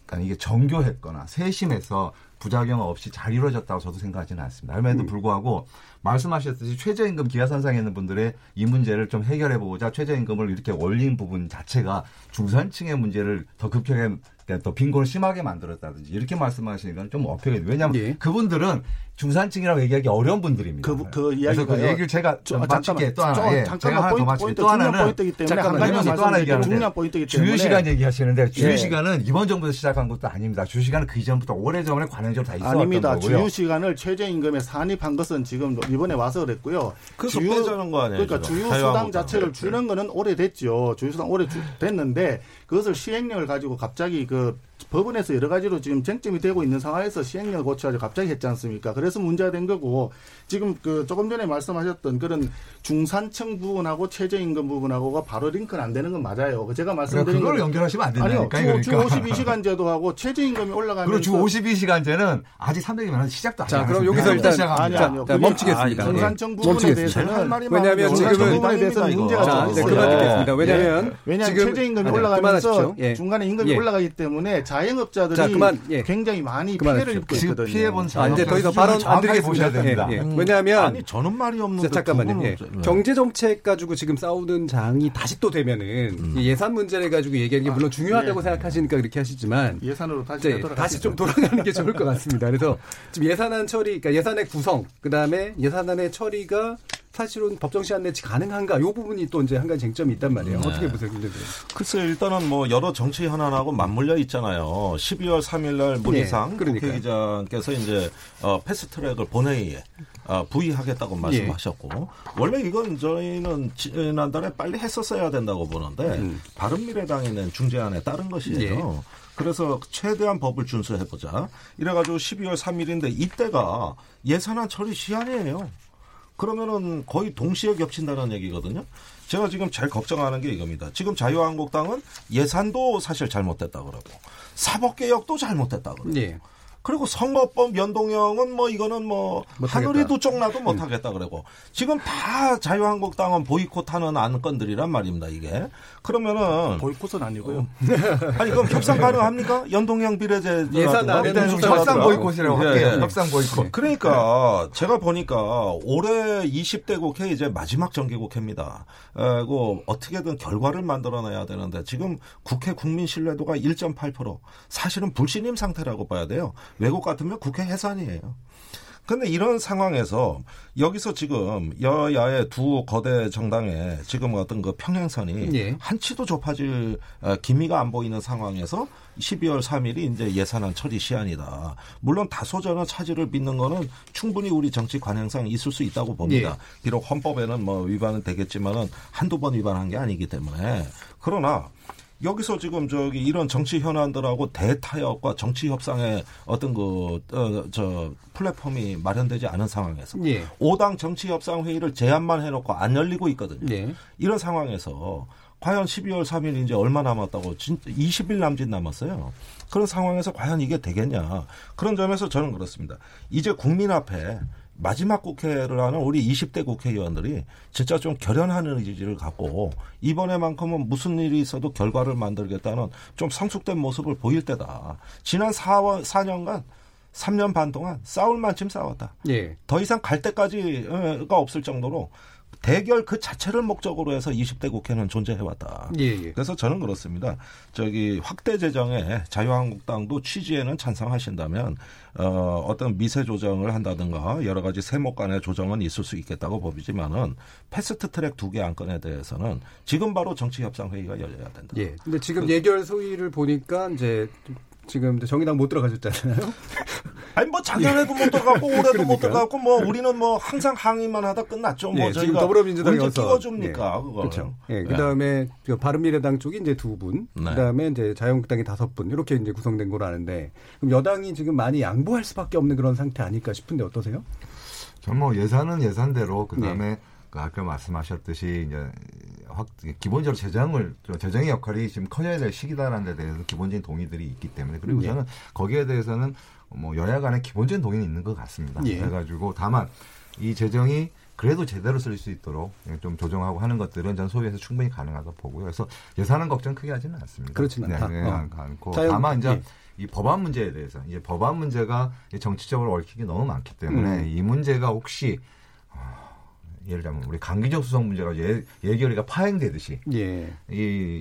그러니까 이게 정교했거나 세심해서 부작용 없이 잘 이루어졌다고 저도 생각하지는 않습니다. 그럼에도 불구하고 말씀하셨듯이 최저임금 기하선상에 있는 분들의 이 문제를 좀 해결해 보고자 최저임금을 이렇게 올린 부분 자체가 중산층의 문제를 더 급하게 그러니까 더 빈곤을 심하게 만들었다든지 이렇게 말씀하시는 건 좀 어폐가 왜냐하면 예. 그분들은 중산층이라고 얘기하기 어려운 분들입니다. 그- 그 그래서 그. 얘기를 제가 저, 좀 아, 마칠게 또 하나 저, 예, 잠깐만 포인트, 포인트 또 중요한 하나는 포인트이기 때문에. 가지만 또 하나. 얘기하는데 중요한 포인트이기 때문에 주휴시간 얘기하시는데 예. 주휴시간은 이번 정부에서 시작한 것도 아닙니다. 주휴시간은 그 이전부터 오래전에 관행적으로 다 있었던 아닙니다. 거고요. 주휴 시간을 최저 임금에 산입한 것은 지금 이번에 와서 그랬고요. 그래서 빼자는 거 아니에요, 그러니까. 주휴 수당. 자체를 주는 거는 오래됐죠. 주휴 수당 오래 주- 됐는데 그것을 시행령을 가지고 갑자기 그 법원에서 여러 가지로 지금 쟁점이 되고 있는 상황에서 시행령을 고쳐가지고 갑자기 했지 않습니까? 그래서 문제가 된 거고 지금 그 조금 전에 말씀하셨던 그런 중산층 부분하고 최저임금 부분하고가 바로 링크는 안 되는 건 맞아요. 그 제가 그러니까 말씀드린 그걸 건 연결하시면 안 아니요. 된다니까. 주, 그러니까. 주 52시간 제도하고 최저임금이 올라가면서 그리고 주 52시간제는 아직 300이면 한 시작도 안 자, 그럼. 여기서 일단. 아니, 자, 아니요. 자, 멈추겠습니다. 중산층 부분에 멈추겠습니다. 대해서는 할 말이 왜냐하면. 지금은 그 부분에 대해서는 이거. 문제가 자, 좀 네, 있어요. 그만두겠습니다. 왜냐하면 예. 왜냐하면 지금 최저임금이 아니, 올라가면서. 예. 중간에 임금이 예. 올라가기 때문에 자영업자들이 자, 그만, 예. 굉장히 많이 그만하십시오. 피해를 입고 있거든요. 피해본 자, 이제 더 이상 발언 안 드리겠습니다. 보셔야 됩니다. 예, 예. 음. 왜냐하면 아니 저는 말이 없는데 자, 잠깐만요. 두 예. 네. 경제 정책 가지고 지금 싸우는 장이 다시 또 되면은 이 예산 문제를 가지고 얘기하는 게 물론 중요하다고 예. 생각하시니까 그렇게 하시지만 예산으로 다시 이제. 다시 좀 돌아가는 게 좋을 것 같습니다. 그래서 지금 예산안 처리, 그러니까 예산의 구성, 그 다음에 예산안의 처리가 사실은 법정 시한 내지 가능한가 이 부분이 또 이제 한 가지 쟁점이 있단 말이에요. 네. 어떻게 보세요, 김 대표님? 글쎄 일단은 뭐 여러 정치 현안하고 맞물려 있잖아요. 12월 3일 날 문희상 예, 그러니까요. 국회의장께서 이제 어, 패스트트랙을 본회의에 어, 부의하겠다고 예. 말씀하셨고 원래 이건 저희는 지난달에 빨리 했었어야 된다고 보는데 음. 바른미래당이 낸 중재안에 따른 것이에요. 예. 그래서 최대한 법을 준수해보자. 이래가지고 12월 3일인데 이때가 예산안 처리 시한이에요. 그러면은 거의 동시에 겹친다는 얘기거든요. 제가 지금 제일 걱정하는 게 이겁니다. 지금 자유한국당은 예산도 사실 잘못됐다 그러고 사법개혁도 잘못됐다 그러고 예. 그리고 선거법 연동형은 뭐 이거는 뭐 못하겠다. 하늘이 두쪽 나도 못하겠다 그러고 지금 다 자유한국당은 보이콧하는 안건들이란 말입니다 이게 그러면은 보이콧은 아니고요. 아니 그럼 협상 가능합니까 연동형 비례제 예산 안에는 일단 협상. 보이콧이라고 예. 할게요. 협상 보이콧. 그러니까 제가 보니까 올해 20대 국회 이제 마지막 정기국회입니다. 그리고 어떻게든 결과를 만들어내야 되는데 지금 국회 국민 신뢰도가 1.8% 사실은 불신임 상태라고 봐야 돼요. 외국 같으면 국회 해산이에요. 근데 이런 상황에서 여기서 지금 여야의 두 거대 정당의 지금 어떤 그 평행선이 예. 한치도 좁아질 어, 기미가 안 보이는 상황에서 12월 3일이 이제 예산안 처리 시한이다. 물론 다소 저는 차질을 빚는 거는 충분히 우리 정치 관행상 있을 수 있다고 봅니다. 예. 비록 헌법에는 뭐 위반은 되겠지만은 한두 번 위반한 게 아니기 때문에 그러나 여기서 지금 저기 이런 정치 현안들하고 대타협과 정치 협상의 어떤 그어저 플랫폼이 마련되지 않은 상황에서 예. 오당 정치 협상 회의를 제안만 해놓고 안 열리고 있거든요. 예. 이런 상황에서 과연 12월 3일 이제 얼마 남았다고 진짜 20일 남짓 남았어요. 그런 상황에서 과연 이게 되겠냐. 그런 점에서 저는 그렇습니다. 이제 국민 앞에 마지막 국회를 하는 우리 20대 국회의원들이 진짜 좀 결연하는 의지를 갖고 이번에만큼은 무슨 일이 있어도 결과를 만들겠다는 좀 성숙된 모습을 보일 때다. 지난 4, 4년간 3년 반 동안 싸울 만큼 싸웠다. 예. 더 이상 갈 때까지가 없을 정도로 대결 그 자체를 목적으로 해서 20대 국회는 존재해왔다. 예, 예. 그래서 저는 그렇습니다. 저기 확대 재정에 자유한국당도 취지에는 찬성하신다면 어, 어떤 미세 조정을 한다든가 여러 가지 세목 간의 조정은 있을 수 있겠다고 보이지만은 패스트트랙 두 개 안건에 대해서는 지금 바로 정치 협상 회의가 열려야 된다. 예. 근데 지금 예결 소위를 보니까 이제 지금 정의당 못 들어가셨잖아요. 아니 뭐 작년에도 못 들어갔고 올해도 못 그러니까요. 들어갔고 뭐 우리는 뭐 항상 항의만 하다 끝났죠. 뭐 예, 지금 저희가 더불어민주당이 와서. 끼워줍니까 예, 그거. 그렇죠. 예, 그다음에 그 바른미래당 쪽이 이제 두 분, 네. 그다음에 이제 자유한국당이 다섯 분 이렇게 이제 구성된 거로 아는데 그럼 여당이 지금 많이 양보할 수밖에 없는 그런 상태 아닐까 싶은데 어떠세요? 전 뭐 예산은 예산대로 그다음에 네. 그 아까 말씀하셨듯이 이제 확 기본적으로 재정을 좀 재정의 역할이 지금 커져야 될 시기다라는 데 대해서 기본적인 동의들이 있기 때문에 그리고 예. 저는 거기에 대해서는 뭐 여야 간에 기본적인 동의는 있는 것 같습니다. 예. 그래가지고 다만 이 재정이 그래도 제대로 쓸 수 있도록 좀 조정하고 하는 것들은 전 소위에서 충분히 가능하다고 보고요. 그래서 예산은 걱정 크게 하지는 않습니다. 그렇진 않다. 네, 네, 어. 않고 자유- 다만 이제 예. 이 법안 문제에 대해서 이제 법안 문제가 이 정치적으로 얽히기 너무 많기 때문에 음. 이 문제가 혹시 어, 예를 들면 우리 강기적 수석 문제가 예, 예결위가 파행되듯이 예. 이,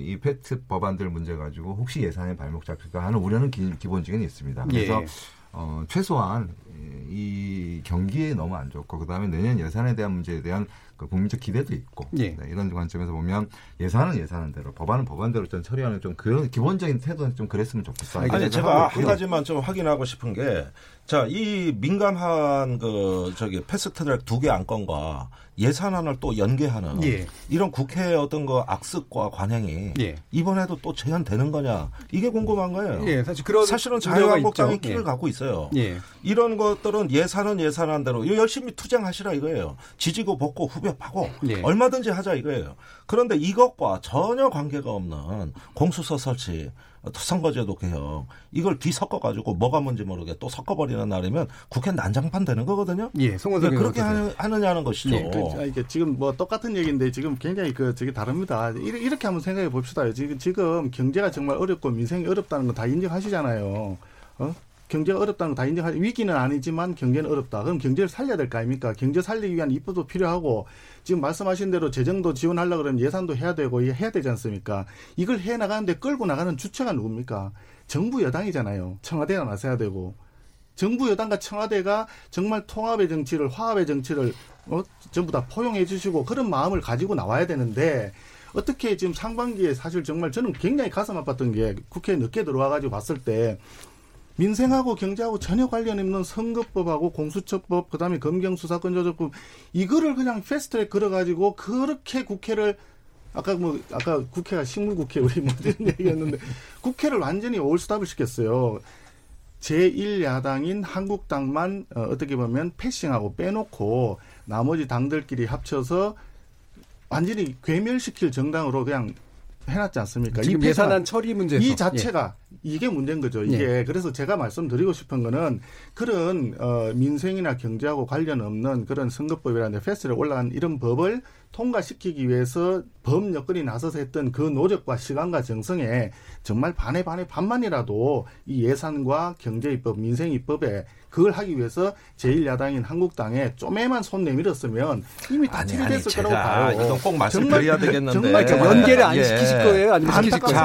이 팩트 법안들 문제 가지고 혹시 예산에 발목 잡힐까 하는 우려는 기, 기본적인 있습니다. 그래서 예. 어, 최소한 이 경기에 너무 안 좋고 그다음에 내년 예산에 대한 문제에 대한 그 국민적 기대도 있고 예. 네, 이런 관점에서 보면 예산은 예산대로 법안은 법안대로 좀 처리하는 좀 그런 기본적인 태도는 좀 그랬으면 좋겠다. 아니 제가 한. 가지만 좀 확인하고 싶은 게, 자, 이 민감한 그, 저기, 패스트트랙 두 개 안건과 예산안을 또 연계하는 예. 이런 국회의 어떤 그 악습과 관행이 예. 이번에도 또 재현되는 거냐, 이게 궁금한 거예요. 예, 사실 그런 사실은 자유한국당이. 키를 예. 갖고 있어요. 예. 이런 것들은 예산은 예산한대로 열심히 투쟁하시라 이거예요. 지지고 볶고 후벼 파고 예. 얼마든지 하자 이거예요. 그런데 이것과 전혀 관계가 없는 공수처 설치, 선거제도 개혁 이걸 뒤섞어 가지고 뭐가 뭔지 모르게 또 섞어버리는 날이면 국회 난장판 되는 거거든요. 예, 송원석 왜 그렇게 하느, 하느냐는 것이죠. 예, 그, 아, 이게 지금 뭐 똑같은 얘기인데 지금 굉장히 그 저기 다릅니다. 이렇게, 이렇게 한번 생각해 봅시다. 지금 지금 경제가 정말 어렵고 민생이 어렵다는 거다 인정하시잖아요. 어? 경제가 어렵다는 거 다 인정하 위기는 아니지만 경제는 어렵다. 그럼 경제를 살려야 될 거 아닙니까? 경제 살리기 위한 입법도 필요하고 지금 말씀하신 대로 재정도 지원하려 그러면 예산도 해야 되고 해야 되지 않습니까? 이걸 해 나가는데 끌고 나가는 주체가 누굽니까? 정부 여당이잖아요. 청와대가 나서야 되고 정부 여당과 청와대가 정말 통합의 정치를 화합의 정치를 어, 전부 다 포용해 주시고 그런 마음을 가지고 나와야 되는데 어떻게 지금 상반기에 사실 정말 저는 굉장히 가슴 아팠던 게 국회에 늦게 들어와가지고 봤을 때 민생하고 경제하고 전혀 관련 없는 선거법하고 공수처법 그다음에 검경수사권 조정법 이거를 그냥 패스트트랙 걸어가지고 그렇게 국회를 아까 뭐 아까 국회가 식물 국회 우리 뭐 이런 얘기였는데 국회를 완전히 올스탑을 시켰어요. 제1야당인 한국당만 어, 어떻게 보면 패싱하고 빼놓고 나머지 당들끼리 합쳐서 완전히 괴멸시킬 정당으로 그냥 해놨지 않습니까? 지금 이 예산안 처리 문제에서 이 자체가 이게 문제인 거죠. 이게 예. 그래서 제가 말씀드리고 싶은 거는 그런 어 민생이나 경제하고 관련 없는 그런 선거법이라는 패스트에 올라간 이런 법을 통과시키기 위해서 법 여건이 나서서 했던 그 노력과 시간과 정성에 정말 반에 반에 반만이라도 이 예산과 경제입법, 민생입법에 그걸 하기 위해서 제1야당인 한국당에 쪼매만 손 내밀었으면 이미 다 아니, 아니, 거라고 봐요. 이건 꼭 정말- 말씀드려야 되겠는데. 정말 연계를 안 예. 시키실 거예요? 아니면 시키실 거예요?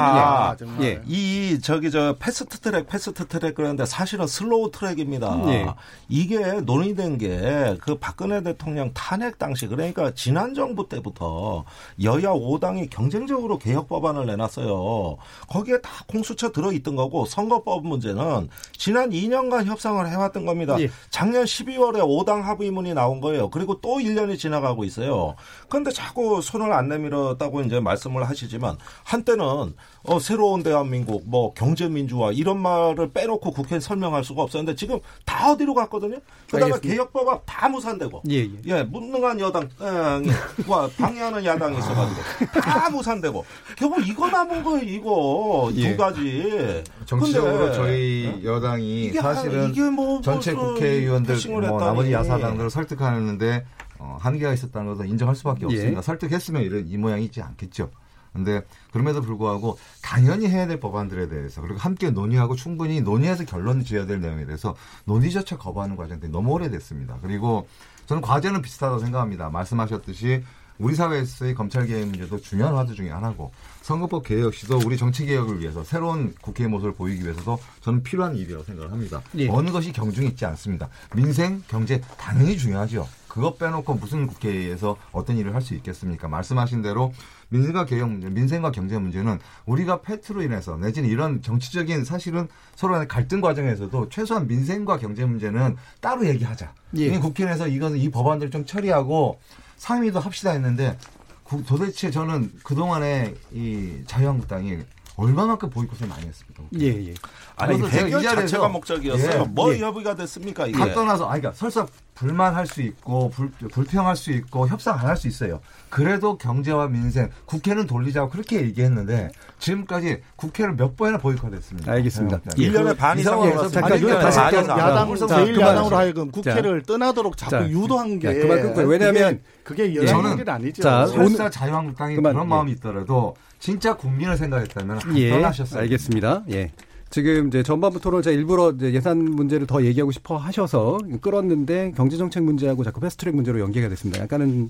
예. 정말. 예. 이 저기 저 패스트 트랙 패스트 트랙 그러는데 사실은 slow track입니다. 예. 이게 논의된 게 그 박근혜 대통령 탄핵 당시 그러니까 지난 정부 때부터 여야 5당이 경쟁적으로 개혁 법안을 내놨어요. 거기에 다 공수처 들어 있던 거고 선거법 문제는 지난 2년간 협상을 해왔던 겁니다. 예. 작년 12월에 5당 합의문이 나온 거예요. 그리고 또 1년이 지나가고 있어요. 그런데 자꾸 손을 안 내밀었다고 이제 말씀을 하시지만 한때는 어, 새로운 대한민국, 뭐 경제민주화 이런 말을 빼놓고 국회에 설명할 수가 없었는데 지금 다 어디로 갔거든요. 그다음에 알겠습니다. 개혁법안 다 무산되고. 예, 예. 무능한 여당과 방해하는 야당이 있어가지고 다 무산되고 결국 이거 남은 거예요 이거 예. 두 가지 정치적으로 근데 저희 여당이 이게 사실은 이게 뭐 전체 국회의원들 뭐. 나머지 야사당들을 설득하는데 어, 한계가 있었다는 것은 인정할 수밖에 예. 없습니다. 설득했으면 이런 이 모양이 있지 않겠죠. 근데 그럼에도 불구하고 당연히 해야 될 법안들에 대해서 그리고 함께 논의하고 충분히 논의해서 결론을 지어야 될 내용에 대해서 논의조차 거부하는 과정들이 너무 오래됐습니다. 그리고 저는 과제는 비슷하다고 생각합니다. 말씀하셨듯이 우리 사회에서의 검찰 개혁 문제도 중요한 화두 중에 하나고 선거법 개혁 역시도 우리 정치 개혁을 위해서 새로운 국회의 모습을 보이기 위해서도 저는 필요한 일이라고 생각을 합니다. 예. 어느 것이 경중이 있지 않습니다. 민생, 경제 당연히 중요하죠. 그것 빼놓고 무슨 국회에서 어떤 일을 할 수 있겠습니까? 말씀하신 대로 민생과 개혁 문제, 민생과 경제 문제는 우리가 패트로 인해서 내지는 이런 정치적인 사실은 서로 간의 갈등 과정에서도 최소한 민생과 경제 문제는 따로 얘기하자. 예. 이 국회에서 이것은 이 법안들을 좀 처리하고 상임위도 합시다 했는데 구- 도대체 저는 그동안에 이 자유한국당이 얼마만큼 보이콧을 많이 했습니까? 예, 예. 아니 자리에서- 자체가 목적이었어요. 예, 뭐 예. 협의가 됐습니까 이게? 다 떠나서, 아니, 그러니까 설사 불만할 수 있고, 불, 불평할 수 있고, 협상 안 할 수 있어요. 그래도 경제와 민생, 국회는 돌리자고 그렇게 얘기했는데, 지금까지 국회를 몇 번이나 보이콧했습니다. 알겠습니다. 자유한국당이. 예. 1년에 반이 이상 상황에서 걸었습니다. 잠깐 다시 반 할게요. 이상. 야당 자, 제1야당으로 그만하시죠. 하여금 국회를 떠나도록 자꾸 자, 유도한 게 자, 그만 끊고요. 왜냐하면 그게, 그게 예. 여당의 아니죠. 자, 설사 자유한국당이 그만, 그런 예. 마음이 있더라도, 진짜 국민을 생각했다면, 예, 떠나셨어요. 알겠습니다. 예. 지금 이제 전반부 토론 제가 일부러 예산 문제를 더 얘기하고 싶어 하셔서 끌었는데 경제정책 문제하고 자꾸 패스트트랙 문제로 연계가 됐습니다. 약간은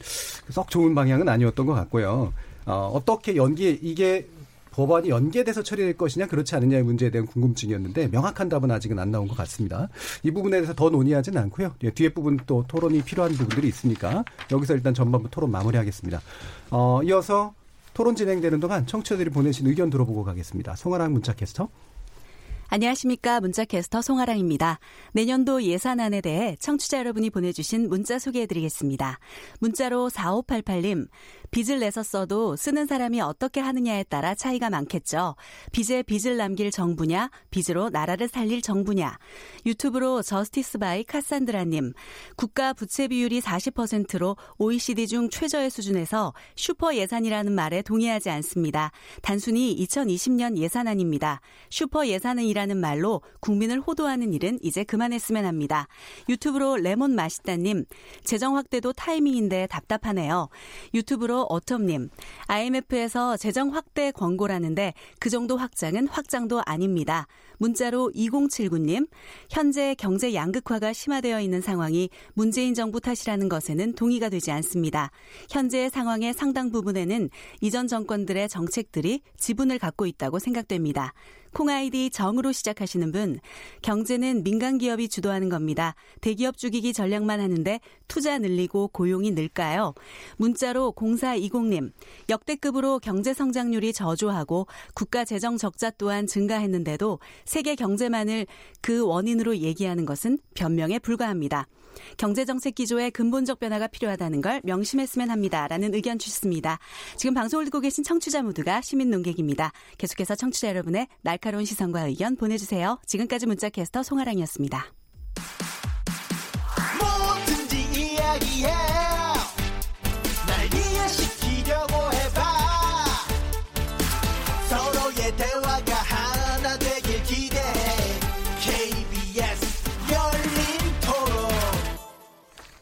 썩 좋은 방향은 아니었던 것 같고요. 어, 어떻게 연계 이게 법안이 연계돼서 처리될 것이냐 그렇지 않느냐의 문제에 대한 궁금증이었는데 명확한 답은 아직은 안 나온 것 같습니다. 이 부분에 대해서 더 논의하지는 않고요. 예, 뒤에 부분 또 토론이 필요한 부분들이 있으니까 여기서 일단 전반부 토론 마무리하겠습니다. 어, 이어서 토론 진행되는 동안 청취자들이 보내신 의견 들어보고 가겠습니다. 송아랑 문자캐스터. 안녕하십니까. 문자캐스터 송아랑입니다. 내년도 예산안에 대해 청취자 여러분이 보내주신 문자 소개해드리겠습니다. 문자로 4588님, 빚을 내서 써도 쓰는 사람이 어떻게 하느냐에 따라 차이가 많겠죠. 빚에 빚을 남길 정부냐, 빚으로 나라를 살릴 정부냐. 유튜브로 저스티스 바이 카산드라님, 국가 부채 비율이 40%로 OECD 중 최저의 수준에서 슈퍼 예산이라는 말에 동의하지 않습니다. 단순히 2020년 예산안입니다. 슈퍼 예산은이라는 말로 국민을 호도하는 일은 이제 그만했으면 합니다. 유튜브로 레몬 맛있다님, 재정 확대도 타이밍인데 답답하네요. 유튜브로 어텀님, IMF에서 재정 확대 권고라는데 그 정도 확장은 확장도 아닙니다. 문자로 2079님, 현재 경제 양극화가 심화되어 있는 상황이 문재인 정부 탓이라는 것에는 동의가 되지 않습니다. 현재의 상황의 상당 부분에는 이전 정권들의 정책들이 지분을 갖고 있다고 생각됩니다. 콩아이디 정으로 시작하시는 분, 경제는 민간 기업이 주도하는 겁니다. 대기업 죽이기 전략만 하는데 투자 늘리고 고용이 늘까요? 문자로 0420님, 역대급으로 경제 성장률이 저조하고 국가 재정 적자 또한 증가했는데도 세계 경제만을 그 원인으로 얘기하는 것은 변명에 불과합니다. 경제정책 기조에 근본적 변화가 필요하다는 걸 명심했으면 합니다. 라는 의견 주셨습니다. 지금 방송을 듣고 계신 청취자 모두가 시민 농객입니다. 계속해서 청취자 여러분의 날카 로운 시선과 의견 보내주세요. 지금까지 문자캐스터 송아랑이었습니다. 뭐든지 이야기해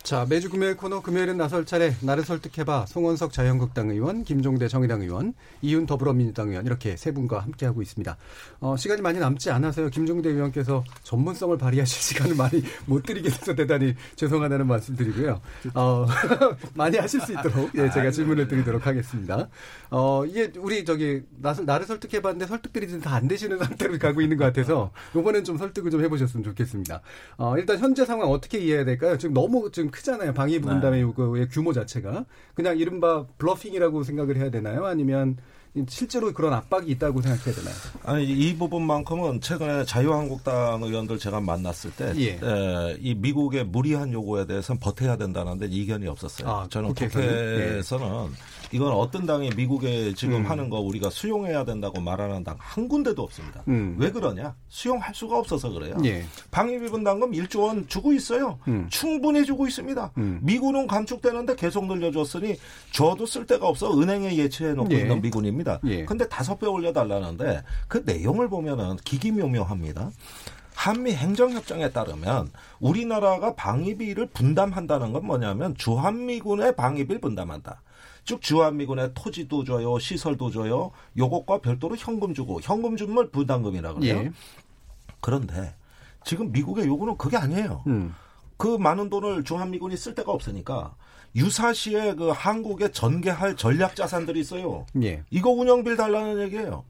자, 매주 금요일 코너 금요일은 나설 차례 나를 설득해봐 송원석 자유한국당 의원, 김종대 정의당 의원, 이윤 더불어민주당 의원 이렇게 세 분과 함께하고 있습니다. 어, 시간이 많이 남지 않아서요. 김종대 의원께서 전문성을 발휘하실 시간을 많이 못 드리게 돼서 대단히 죄송하다는 말씀 드리고요. 어, 많이 하실 수 있도록 예, 제가 질문을 드리도록 하겠습니다. 어, 이게 우리 저기 나를, 나를 설득해봤는데 설득들이 다안 되시는 상태로 가고 있는 것 같아서 이번엔 좀 설득을 좀 해보셨으면 좋겠습니다. 어, 일단 현재 상황 어떻게 이해해야 될까요? 지금 너무 지금 크잖아요. 방위 분담의 네. 규모 자체가 그냥 이른바 블러핑이라고 생각을 해야 되나요? 아니면 실제로 그런 압박이 있다고 생각해야 되나요? 아니 이 부분만큼은 최근에 자유한국당 의원들 제가 만났을 때, 예. 에, 이 미국의 무리한 요구에 대해서는 버텨야 된다는데 이견이 없었어요. 아, 저는 국회에서는 예. 이건 어떤 당이 미국에 지금 음. 하는 거 우리가 수용해야 된다고 말하는 당 한 군데도 없습니다. 음. 왜 그러냐? 수용할 수가 없어서 그래요. 예. 방위비 분담금 1조 원 주고 있어요. 음. 충분히 주고 있습니다. 음. 미군은 감축되는데 계속 늘려줬으니 저도 쓸 데가 없어 은행에 예치해 놓고 예. 있는 미군입니다. 예. 근데 다섯 배 올려달라는데 그 내용을 보면은 기기묘묘합니다. 한미 행정협정에 따르면 우리나라가 방위비를 분담한다는 건 뭐냐면 주한미군의 방위비를 분담한다. 즉 주한미군의 토지도 줘요, 시설도 줘요. 요것과 별도로 현금 주고 현금 주면 부담금이라 그래요. 예. 그런데 지금 미국의 요구는 그게 아니에요. 음. 그 많은 돈을 주한미군이 쓸 데가 없으니까 유사시에 그 한국에 전개할 전략 자산들이 있어요. 예. 이거 운영비를 달라는 얘기예요.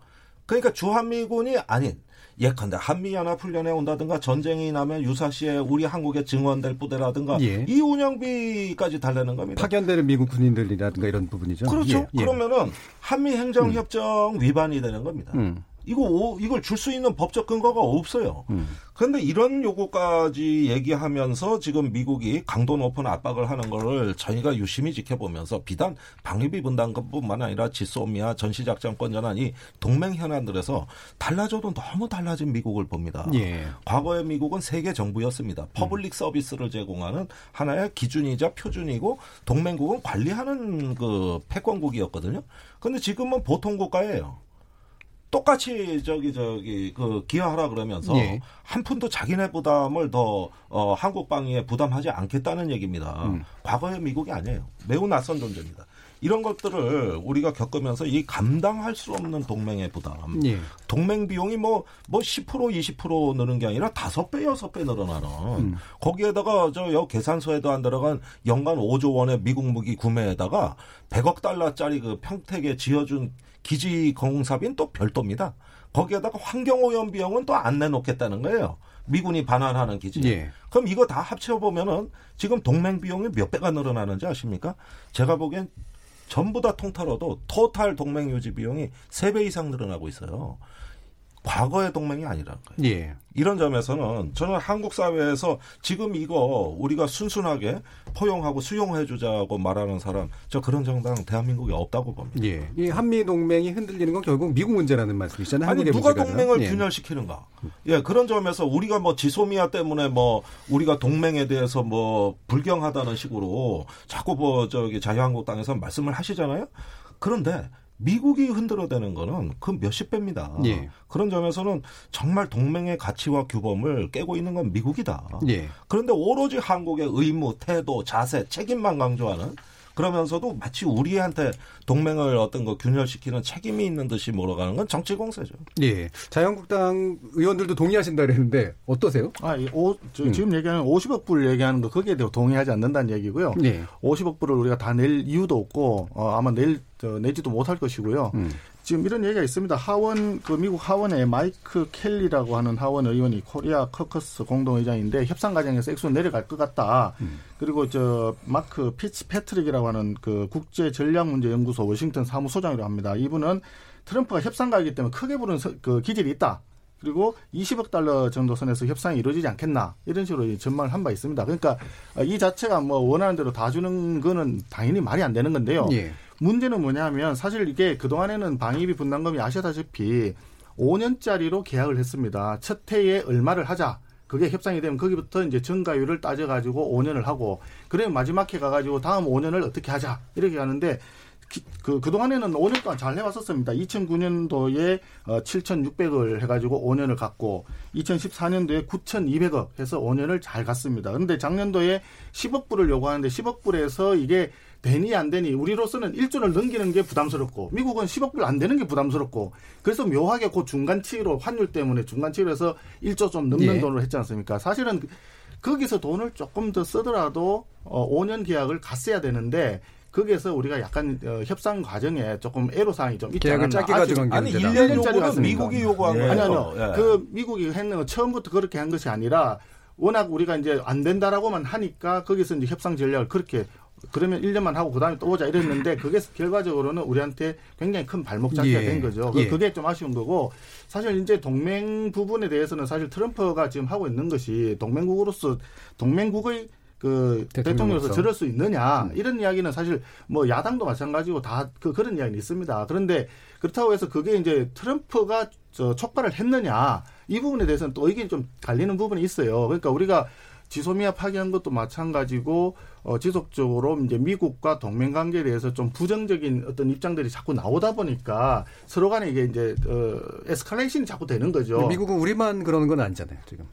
그러니까 주한미군이 아닌 예컨대 한미연합훈련에 온다든가 전쟁이 나면 유사시에 우리 한국에 증원될 부대라든가 예. 이 운영비까지 달라는 겁니다. 파견되는 미국 군인들이라든가 이런 부분이죠. 그렇죠. 예. 그러면은 한미 행정협정 음. 위반이 되는 겁니다. 음. 이거 이걸 줄 수 있는 법적 근거가 없어요. 음. 그런데 이런 요구까지 얘기하면서 지금 미국이 강도 높은 압박을 하는 거를 저희가 유심히 지켜보면서 비단 방위비 분담금뿐만 아니라 지소미아 전시작전권 전환이 동맹 현안들에서 달라져도 너무 달라진 미국을 봅니다. 예. 과거의 미국은 세계 정부였습니다. public service를 제공하는 하나의 기준이자 표준이고 동맹국은 관리하는 그 패권국이었거든요. 그런데 지금은 보통 국가예요. 똑같이 저기 저기 그 기여하라 그러면서 예. 한 푼도 자기네 부담을 더 어, 한국 방위에 부담하지 않겠다는 얘기입니다. 음. 과거의 미국이 아니에요. 매우 낯선 존재입니다. 이런 것들을 우리가 겪으면서 이 감당할 수 없는 동맹의 부담. 예. 동맹 비용이 뭐, 뭐 10% 20% 느는 게 아니라 5배, 6배 늘어나는. 음. 거기에다가 저 계산서에도 안 들어간 연간 5조 원의 미국 무기 구매에다가 100억 달러짜리 그 평택에 지어준 기지 공사비는 또 별도입니다. 거기에다가 환경오염 비용은 또 안 내놓겠다는 거예요. 미군이 반환하는 기지. 예. 그럼 이거 다 합쳐보면은 지금 동맹 비용이 몇 배가 늘어나는지 아십니까? 제가 보기엔 전부 다 통틀어도 토탈 동맹 유지 비용이 3배 이상 늘어나고 있어요. 과거의 동맹이 아니라는 거예요. 예. 이런 점에서는 저는 한국 사회에서 지금 이거 우리가 순순하게 포용하고 수용해 주자고 말하는 사람 저 그런 정당 대한민국에 없다고 봅니다. 예. 이 한미 동맹이 흔들리는 건 결국 미국 문제라는 말씀이시잖아요. 아니 누가 동맹을 예. 균열시키는가? 예, 그런 점에서 우리가 뭐 지소미아 때문에 뭐 우리가 동맹에 대해서 뭐 불경하다는 식으로 자꾸 뭐 저기 자유한국당에서 말씀을 하시잖아요. 그런데 미국이 흔들어대는 거는 그 몇십 배입니다. 예. 그런 점에서는 정말 동맹의 가치와 규범을 깨고 있는 건 미국이다. 예. 그런데 오로지 한국의 의무, 태도, 자세, 책임만 강조하는 그러면서도 마치 우리한테 동맹을 어떤 거 균열시키는 책임이 있는 듯이 몰아가는 건 정치 공세죠. 예. 자유한국당 의원들도 동의하신다 그랬는데 어떠세요? 아, 오, 저, 음. 지금 얘기하는 50억 불 얘기하는 거 거기에 대해 동의하지 않는다는 얘기고요. 예. 50억 불을 우리가 다 낼 이유도 없고 어, 아마 낼 저, 내지도 못할 것이고요. 음. 지금 이런 얘기가 있습니다. 하원 그 미국 하원에 마이크 켈리라고 하는 하원 의원이 코리아 코커스 공동의장인데 협상 과정에서 액수 내려갈 것 같다. 그리고 저 마크 피츠 패트릭이라고 하는 그 국제 전략 문제 연구소 워싱턴 사무소장이라고 합니다. 이분은 트럼프가 협상가이기 때문에 크게 부른 서- 그 기질이 있다. 그리고 20억 달러 정도 선에서 협상이 이루어지지 않겠나 이런 식으로 이 전망을 한 바 있습니다. 그러니까 어, 이 자체가 뭐 원하는 대로 다 주는 거는 당연히 말이 안 되는 건데요. 예. 문제는 뭐냐면 사실 이게 그동안에는 방위비 분담금이 아시다시피 5년짜리로 계약을 했습니다. 첫 해에 얼마를 하자. 그게 협상이 되면 거기부터 이제 증가율을 따져가지고 5년을 하고 그러면 마지막 해 가가지고 다음 5년을 어떻게 하자 이렇게 가는데 기- 그, 그동안에는 5년 동안 잘 해왔었습니다. 2009년도에 어, 7,600을 해가지고 5년을 갔고, 2014년도에 9,200억 해서 5년을 잘 갔습니다. 근데 작년도에 10억 불을 요구하는데 10억 불에서 이게 되니 안 되니 우리로서는 1조를 넘기는 게 부담스럽고 미국은 10억 불 안 되는 게 부담스럽고 그래서 묘하게 그 중간치로 환율 때문에 중간치로 해서 1조 좀 넘는 예. 돈으로 했지 않습니까? 사실은 거기서 돈을 조금 더 쓰더라도 어, 5년 계약을 갔어야 되는데 거기에서 우리가 약간 어, 협상 과정에 조금 애로사항이 좀 있지 계약을 않았나. 짧게 가져간 게 아니 문제다. 1년 1년짜리 요구는 갔으니까. 미국이 요구한 거예요. 아니 아니요. 예. 그 미국이 했는 건 처음부터 그렇게 한 것이 아니라 워낙 우리가 이제 안 된다라고만 하니까 거기서 이제 협상 전략을 그렇게 그러면 1년만 하고 그다음에 또 오자 이랬는데 그게 결과적으로는 우리한테 굉장히 큰 발목 잡기가 예. 된 거죠. 예. 그게 좀 아쉬운 거고 사실 이제 동맹 부분에 대해서는 사실 트럼프가 지금 하고 있는 것이 동맹국으로서 동맹국의 그 대통령으로서. 저럴 수 있느냐 이런 이야기는 사실 뭐 야당도 마찬가지고 다 그 그런 이야기는 있습니다. 그런데 그렇다고 해서 그게 이제 트럼프가 저 촉발을 했느냐 이 부분에 대해서는 또 의견이 좀 갈리는 부분이 있어요. 그러니까 우리가 지소미아 파기한 것도 마찬가지고 어, 지속적으로 이제 미국과 동맹 관계에 대해서 좀 부정적인 어떤 입장들이 자꾸 나오다 보니까 서로 간에 이게 이제 어, 에스컬레이션이 자꾸 되는 거죠. 미국은 우리만 그러는 건 아니잖아요, 지금.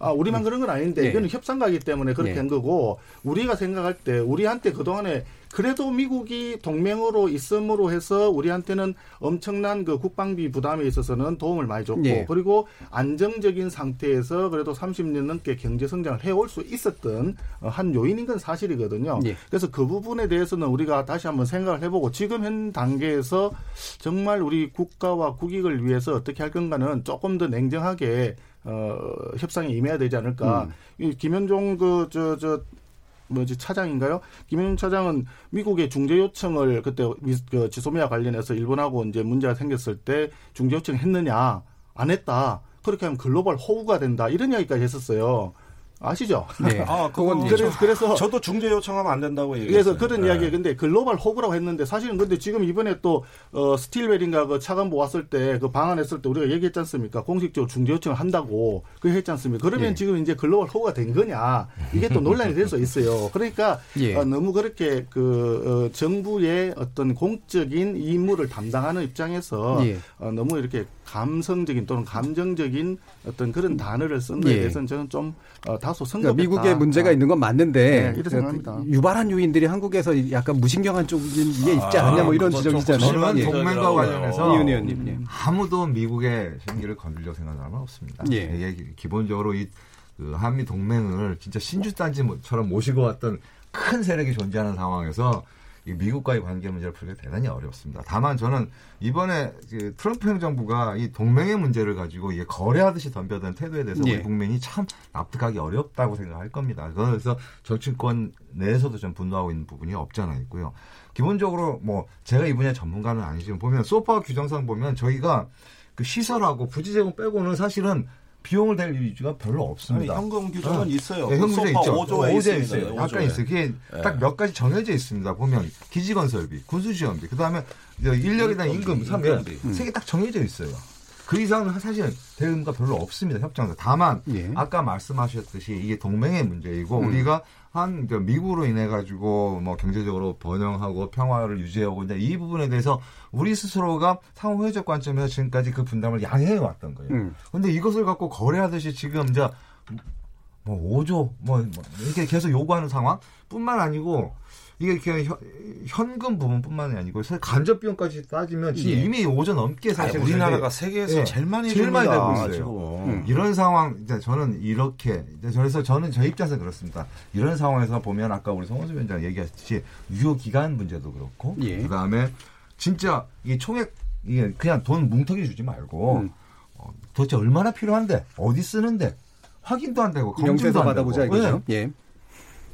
아, 우리만 그런 건 아닌데 예. 이거는 협상가기 때문에 그렇게 예. 한 거고 우리가 생각할 때 우리한테 그동안에 그래도 미국이 동맹으로 있음으로 해서 우리한테는 엄청난 그 국방비 부담에 있어서는 도움을 많이 줬고 예. 그리고 안정적인 상태에서 그래도 30년 넘게 경제 성장을 해올 수 있었던 어, 한 요인인 건 사실이거든요. 예. 그래서 그 부분에 대해서는 우리가 다시 한번 생각을 해보고 지금 현 단계에서 정말 우리 국가와 국익을 위해서 어떻게 할 건가는 조금 더 냉정하게 어, 협상에 임해야 되지 않을까. 음. 이 김현종 그저저 뭐지 차장인가요? 김현종 차장은 미국의 중재 요청을 그때 미, 그 지소미아 관련해서 일본하고 이제 문제가 생겼을 때 중재 요청 했느냐 안 했다. 그렇게 하면 글로벌 호우가 된다 이런 이야기까지 했었어요. 아시죠? 네. 아, 그건 그건 그래서 그래서 저도 중재 요청하면 안 된다고 얘기했어요. 그래서 그런 예. 이야기 근데 글로벌 호구라고 했는데 사실은 근데 지금 이번에 또 어, 스틸웰인가 그 차관보 왔을 때 그 방한했을 때 우리가 얘기했지 않습니까? 공식적으로 중재 요청을 한다고 그 했지 않습니까? 그러면 예. 지금 이제 글로벌 호구가 된 거냐 이게 또 논란이 될 수 있어요. 그러니까 예. 어, 너무 그렇게 그 어, 정부의 어떤 공적인 임무를 담당하는 입장에서 예. 어, 너무 이렇게 감성적인 또는 감정적인 어떤 그런 단어를 쓴 거에 예. 대해서는 저는 좀 어, 다소 그러니까 성급했다. 미국에 문제가 있는 건 맞는데 네, 생각합니다. 유발한 요인들이 한국에서 약간 무신경한 쪽인 게 있지 않냐 뭐 이런 좀 지적이잖아요. 저는 예. 동맹과 예. 관련해서 이윤 의원님. 예. 아무도 미국의 생기를 건드리려고 생각하는 사람은 없습니다. 예. 이게 기본적으로 이 그 한미 동맹을 진짜 신주단지처럼 모시고 왔던 큰 세력이 존재하는 상황에서 이 미국과의 관계 문제를 풀기가 대단히 어렵습니다. 다만 저는 이번에 그 트럼프 행정부가 이 동맹의 문제를 가지고 이게 거래하듯이 덤벼든 태도에 대해서 예. 우리 국민이 참 납득하기 어렵다고 생각할 겁니다. 그래서 정치권 내에서도 좀 분노하고 있는 부분이 없지 않아 있고요. 기본적으로 뭐 제가 이 분야 전문가는 아니지만 보면 소파 규정상 보면 저희가 그 시설하고 부지 제공 빼고는 사실은 비용을 댈 유지가 별로 아니, 없습니다. 현금 규정은 어. 있어요. 네, 현금 규정 있죠. 5조에 오조에 있습니다. 있어요. 약간 오조에. 있어요. 그게 예. 딱몇 가지 정해져 있습니다. 보면 기지건설비, 군수지원비, 그 다음에 인력이나 임금, 삼 인건비. 세개 딱 정해져 있어요. 그 이상은 사실 대응가 별로 없습니다. 협정에서. 다만 예. 아까 말씀하셨듯이 이게 동맹의 문제이고 음. 우리가 한그 미국으로 인해 가지고 뭐 경제적으로 번영하고 평화를 유지하고 근데 이 부분에 대해서 우리 스스로가 상호 회적 관점에서 지금까지 그 분담을 양해해 왔던 거예요. 음. 근데 이것을 갖고 거래하듯이 지금 이제 뭐 5조 뭐, 뭐 이렇게 계속 요구하는 상황뿐만 아니고 이게 이렇게 현- 현금 부분뿐만이 아니고 사실 간접 비용까지 따지면 지금 예. 이미 5조 넘게 사실 우리나라가 세계에서 예, 제일 많이 제일 많이 되고 있어요. 지금. 음. 이런 상황, 이제 저는 이렇게, 이제 그래서 저는 저 입장에서 그렇습니다. 이런 상황에서 보면 아까 우리 송원수 위원장 얘기하셨듯이 유효 기간 문제도 그렇고, 예. 그 다음에 진짜 이 총액 이게 그냥 돈 뭉텅이 주지 말고 음. 어, 도대체 얼마나 필요한데 어디 쓰는데 확인도 안 되고 검증도 안 받아보자 되고. 이거죠. 네. 예.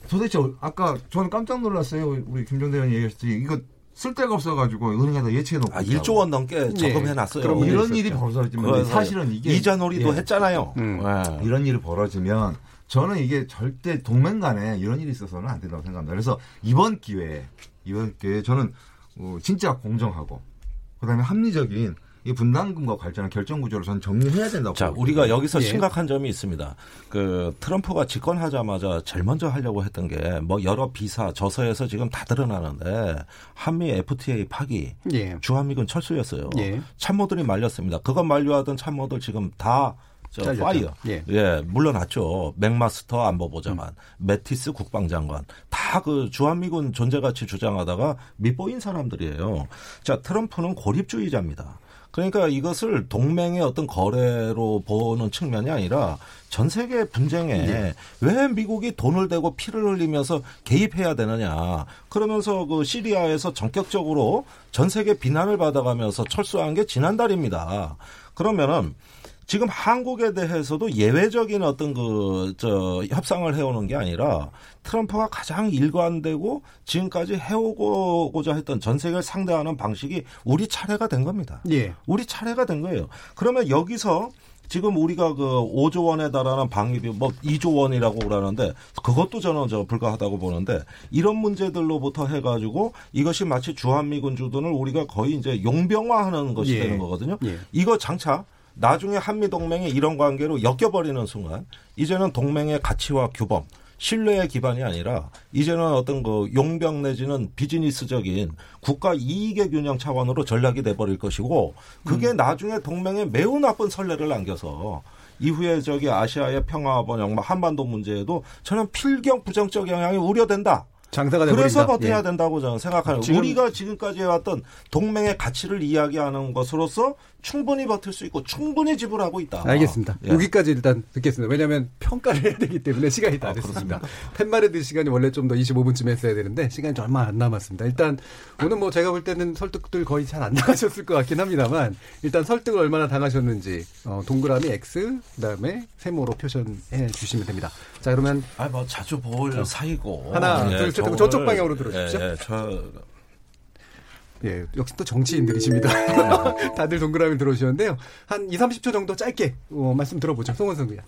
도대체 어- 아까 저는 깜짝 놀랐어요. 우리 김정대 의원이 얘기했지 이거 쓸 데가 없어가지고 은행에다 예치해 놓고 아, 1조 원 넘게 저금해 놨어요. 그런 문제 이런. 일이 벌어지면 사실은 이게 이자 놀이도 예. 했잖아요. 음. 예. 이런 일이 벌어지면 저는 이게 절대 동맹 간에 이런 일이 있어서는 안 된다고 생각합니다. 그래서 이번 기회에 이번 기회에 저는 어, 진짜 공정하고 그다음에 합리적인 이 분담금과 관련한 결정 구조를 저는 정리해야 된다고. 자, 보거든요. 우리가 여기서 예. 심각한 점이 있습니다. 그 트럼프가 집권하자마자 제일 먼저 하려고 했던 게 뭐 여러 비사 저서에서 지금 다 드러나는데 한미 FTA 파기, 예. 주한미군 철수였어요. 예. 참모들이 말렸습니다. 그것 만류하던 참모들 지금 다저 잘렸죠. Fire. 예. 예, 물러났죠. 맥마스터 안보보좌관, 매티스 국방장관 다 그 주한미군 존재 가치 주장하다가 밉보인 사람들이에요. 자, 트럼프는 고립주의자입니다. 그러니까 이것을 동맹의 어떤 거래로 보는 측면이 아니라 전 세계 분쟁에 왜 미국이 돈을 대고 피를 흘리면서 개입해야 되느냐. 그러면서 그 시리아에서 전격적으로 전 세계 비난을 받아가면서 철수한 게 지난달입니다. 그러면은 지금 한국에 대해서도 예외적인 어떤 그, 저, 협상을 해오는 게 아니라 트럼프가 가장 일관되고 지금까지 해오고자 했던 전 세계를 상대하는 방식이 우리 차례가 된 겁니다. 예. 우리 차례가 된 거예요. 그러면 여기서 지금 우리가 그 5조 원에 달하는 방위비 뭐 2조 원이라고 그러는데 그것도 저는 저 불가하다고 보는데 이런 문제들로부터 해가지고 이것이 마치 주한미군 주둔을 우리가 거의 이제 용병화하는 것이 예. 되는 거거든요. 예. 이거 장차 나중에 한미 동맹이 이런 관계로 엮여버리는 순간 이제는 동맹의 가치와 규범 신뢰의 기반이 아니라 이제는 어떤 그 용병 내지는 비즈니스적인 국가 이익의 균형 차원으로 전략이 돼버릴 것이고 그게 나중에 동맹에 매우 나쁜 선례를 남겨서 이후에 저기 아시아의 평화 번영 뭐 한반도 문제에도 저는 필경 부정적 영향이 우려된다. 장사가. 그래서 버텨야 예. 된다고 저는 생각하는 지금- 우리가 지금까지 해왔던 동맹의 가치를 이야기하는 것으로서 충분히 버틸 수 있고 충분히 지불하고 있다. 알겠습니다. 예. 여기까지 일단 듣겠습니다. 왜냐하면 평가를 해야 되기 때문에 시간이 다 아, 됐습니다. 팻말에 시간이 원래 좀 더 25분쯤 했어야 되는데 시간이 좀 얼마 안 남았습니다. 일단 오늘 뭐 제가 볼 때는 설득들 거의 잘안 당하셨을 것 같긴 합니다만 일단 설득을 얼마나 당하셨는지 어, 동그라미 X 그다음에 세모로 표현해 주시면 됩니다. 자 그러면 아, 뭐 자주 볼 사이고. 하나, 둘, 셋 하고 저쪽 방향으로 들어주십시오. 예, 예, 저 예, 역시 또 정치인들이십니다. 다들 동그라미 들어오셨는데요. 한 2, 30초 정도 짧게 어, 말씀 들어보죠. 송원 선수야.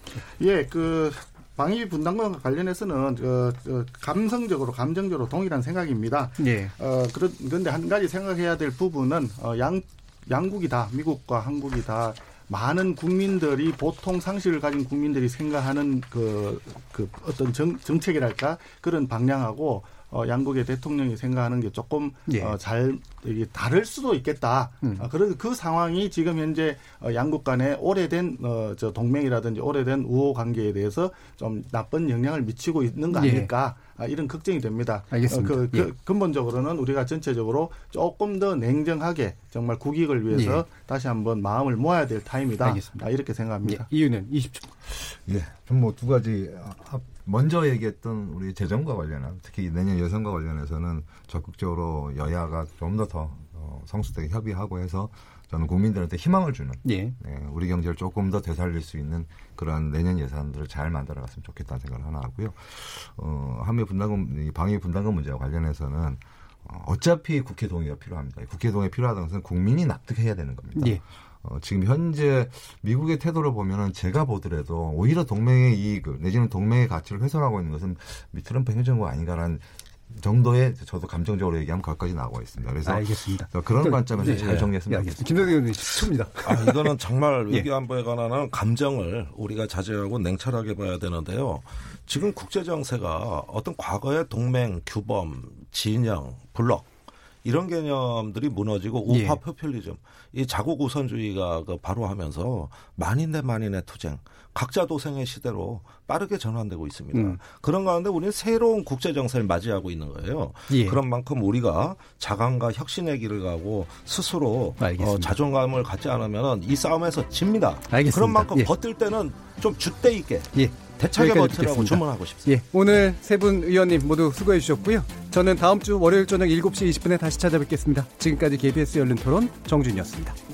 예, 그 방위 분담금과 관련해서는 그, 그 감성적으로 감정적으로 동일한 생각입니다. 예. 어 그런 그런데 한 가지 생각해야 될 부분은 어, 양 양국이 다 미국과 한국이 다 많은 국민들이 보통 상식을 가진 국민들이 생각하는 그, 그 어떤 정, 정책이랄까 그런 방향하고 어, 양국의 대통령이 생각하는 게 조금 예. 어, 잘 이게 다를 수도 있겠다. 음. 어, 그런 그 상황이 지금 현재 어, 양국 간의 오래된 어, 저 동맹이라든지 오래된 우호 관계에 대해서 좀 나쁜 영향을 미치고 있는 거 예. 아닐까 아, 이런 걱정이 됩니다. 알겠습니다. 어, 그, 그 예. 근본적으로는 우리가 전체적으로 조금 더 냉정하게 정말 국익을 위해서 예. 다시 한번 마음을 모아야 될 타임이다. 알겠습니다. 아, 이렇게 예. 생각합니다. 이유는 20초. 예, 좀 뭐 두 가지 앞- 먼저 얘기했던 우리 재정과 관련한 특히 내년 예산과 관련해서는 적극적으로 여야가 좀 더더 성수되게 협의하고 해서 저는 국민들한테 희망을 주는 예. 예, 우리 경제를 조금 더 되살릴 수 있는 그런 내년 예산들을 잘 만들어갔으면 좋겠다는 생각을 하나 하고요. 어, 한미 분담금, 이 방위 분담금 문제와 관련해서는 어, 어차피 국회 동의가 필요합니다. 국회 동의 필요하다는 것은 국민이 납득해야 되는 겁니다. 예. 어, 지금 현재 미국의 태도를 보면은 제가 보더라도 오히려 동맹의 이익을 내지는 동맹의 가치를 훼손하고 있는 것은 미 트럼프 행정부가 아닌가라는 정도의 저도 감정적으로 얘기하면 거기까지 나오고 있습니다. 그래서 알겠습니다. 그런 그, 관점에서 예, 잘 예. 정리했으면 예. 김동현 의원님 10초입니다. 아, 이거는 정말 예. 외교안보에 관한 감정을 우리가 자제하고 냉철하게 봐야 되는데요. 지금 국제 정세가 어떤 과거의 동맹, 규범, 진영, 블록 이런 개념들이 무너지고 우파 예. 포퓰리즘, 이 자국 우선주의가 그 바로 하면서 만인 대 만인의 투쟁, 각자 도생의 시대로 빠르게 전환되고 있습니다. 음. 그런 가운데 우리는 새로운 국제 정세를 맞이하고 있는 거예요. 예. 그런 만큼 우리가 자강과 혁신의 길을 가고 스스로. 어, 자존감을 갖지 않으면 이 싸움에서 집니다. 알겠습니다. 그런 만큼 예. 버틸 때는 좀 줏대 있게 예. 대차게 버티라고. 주문하고 싶습니다. 예, 오늘 세 분 의원님 모두 수고해 주셨고요. 저는 다음 주 월요일 저녁 7시 20분에 다시 찾아뵙겠습니다. 지금까지 KBS 열린 토론 정준이었습니다.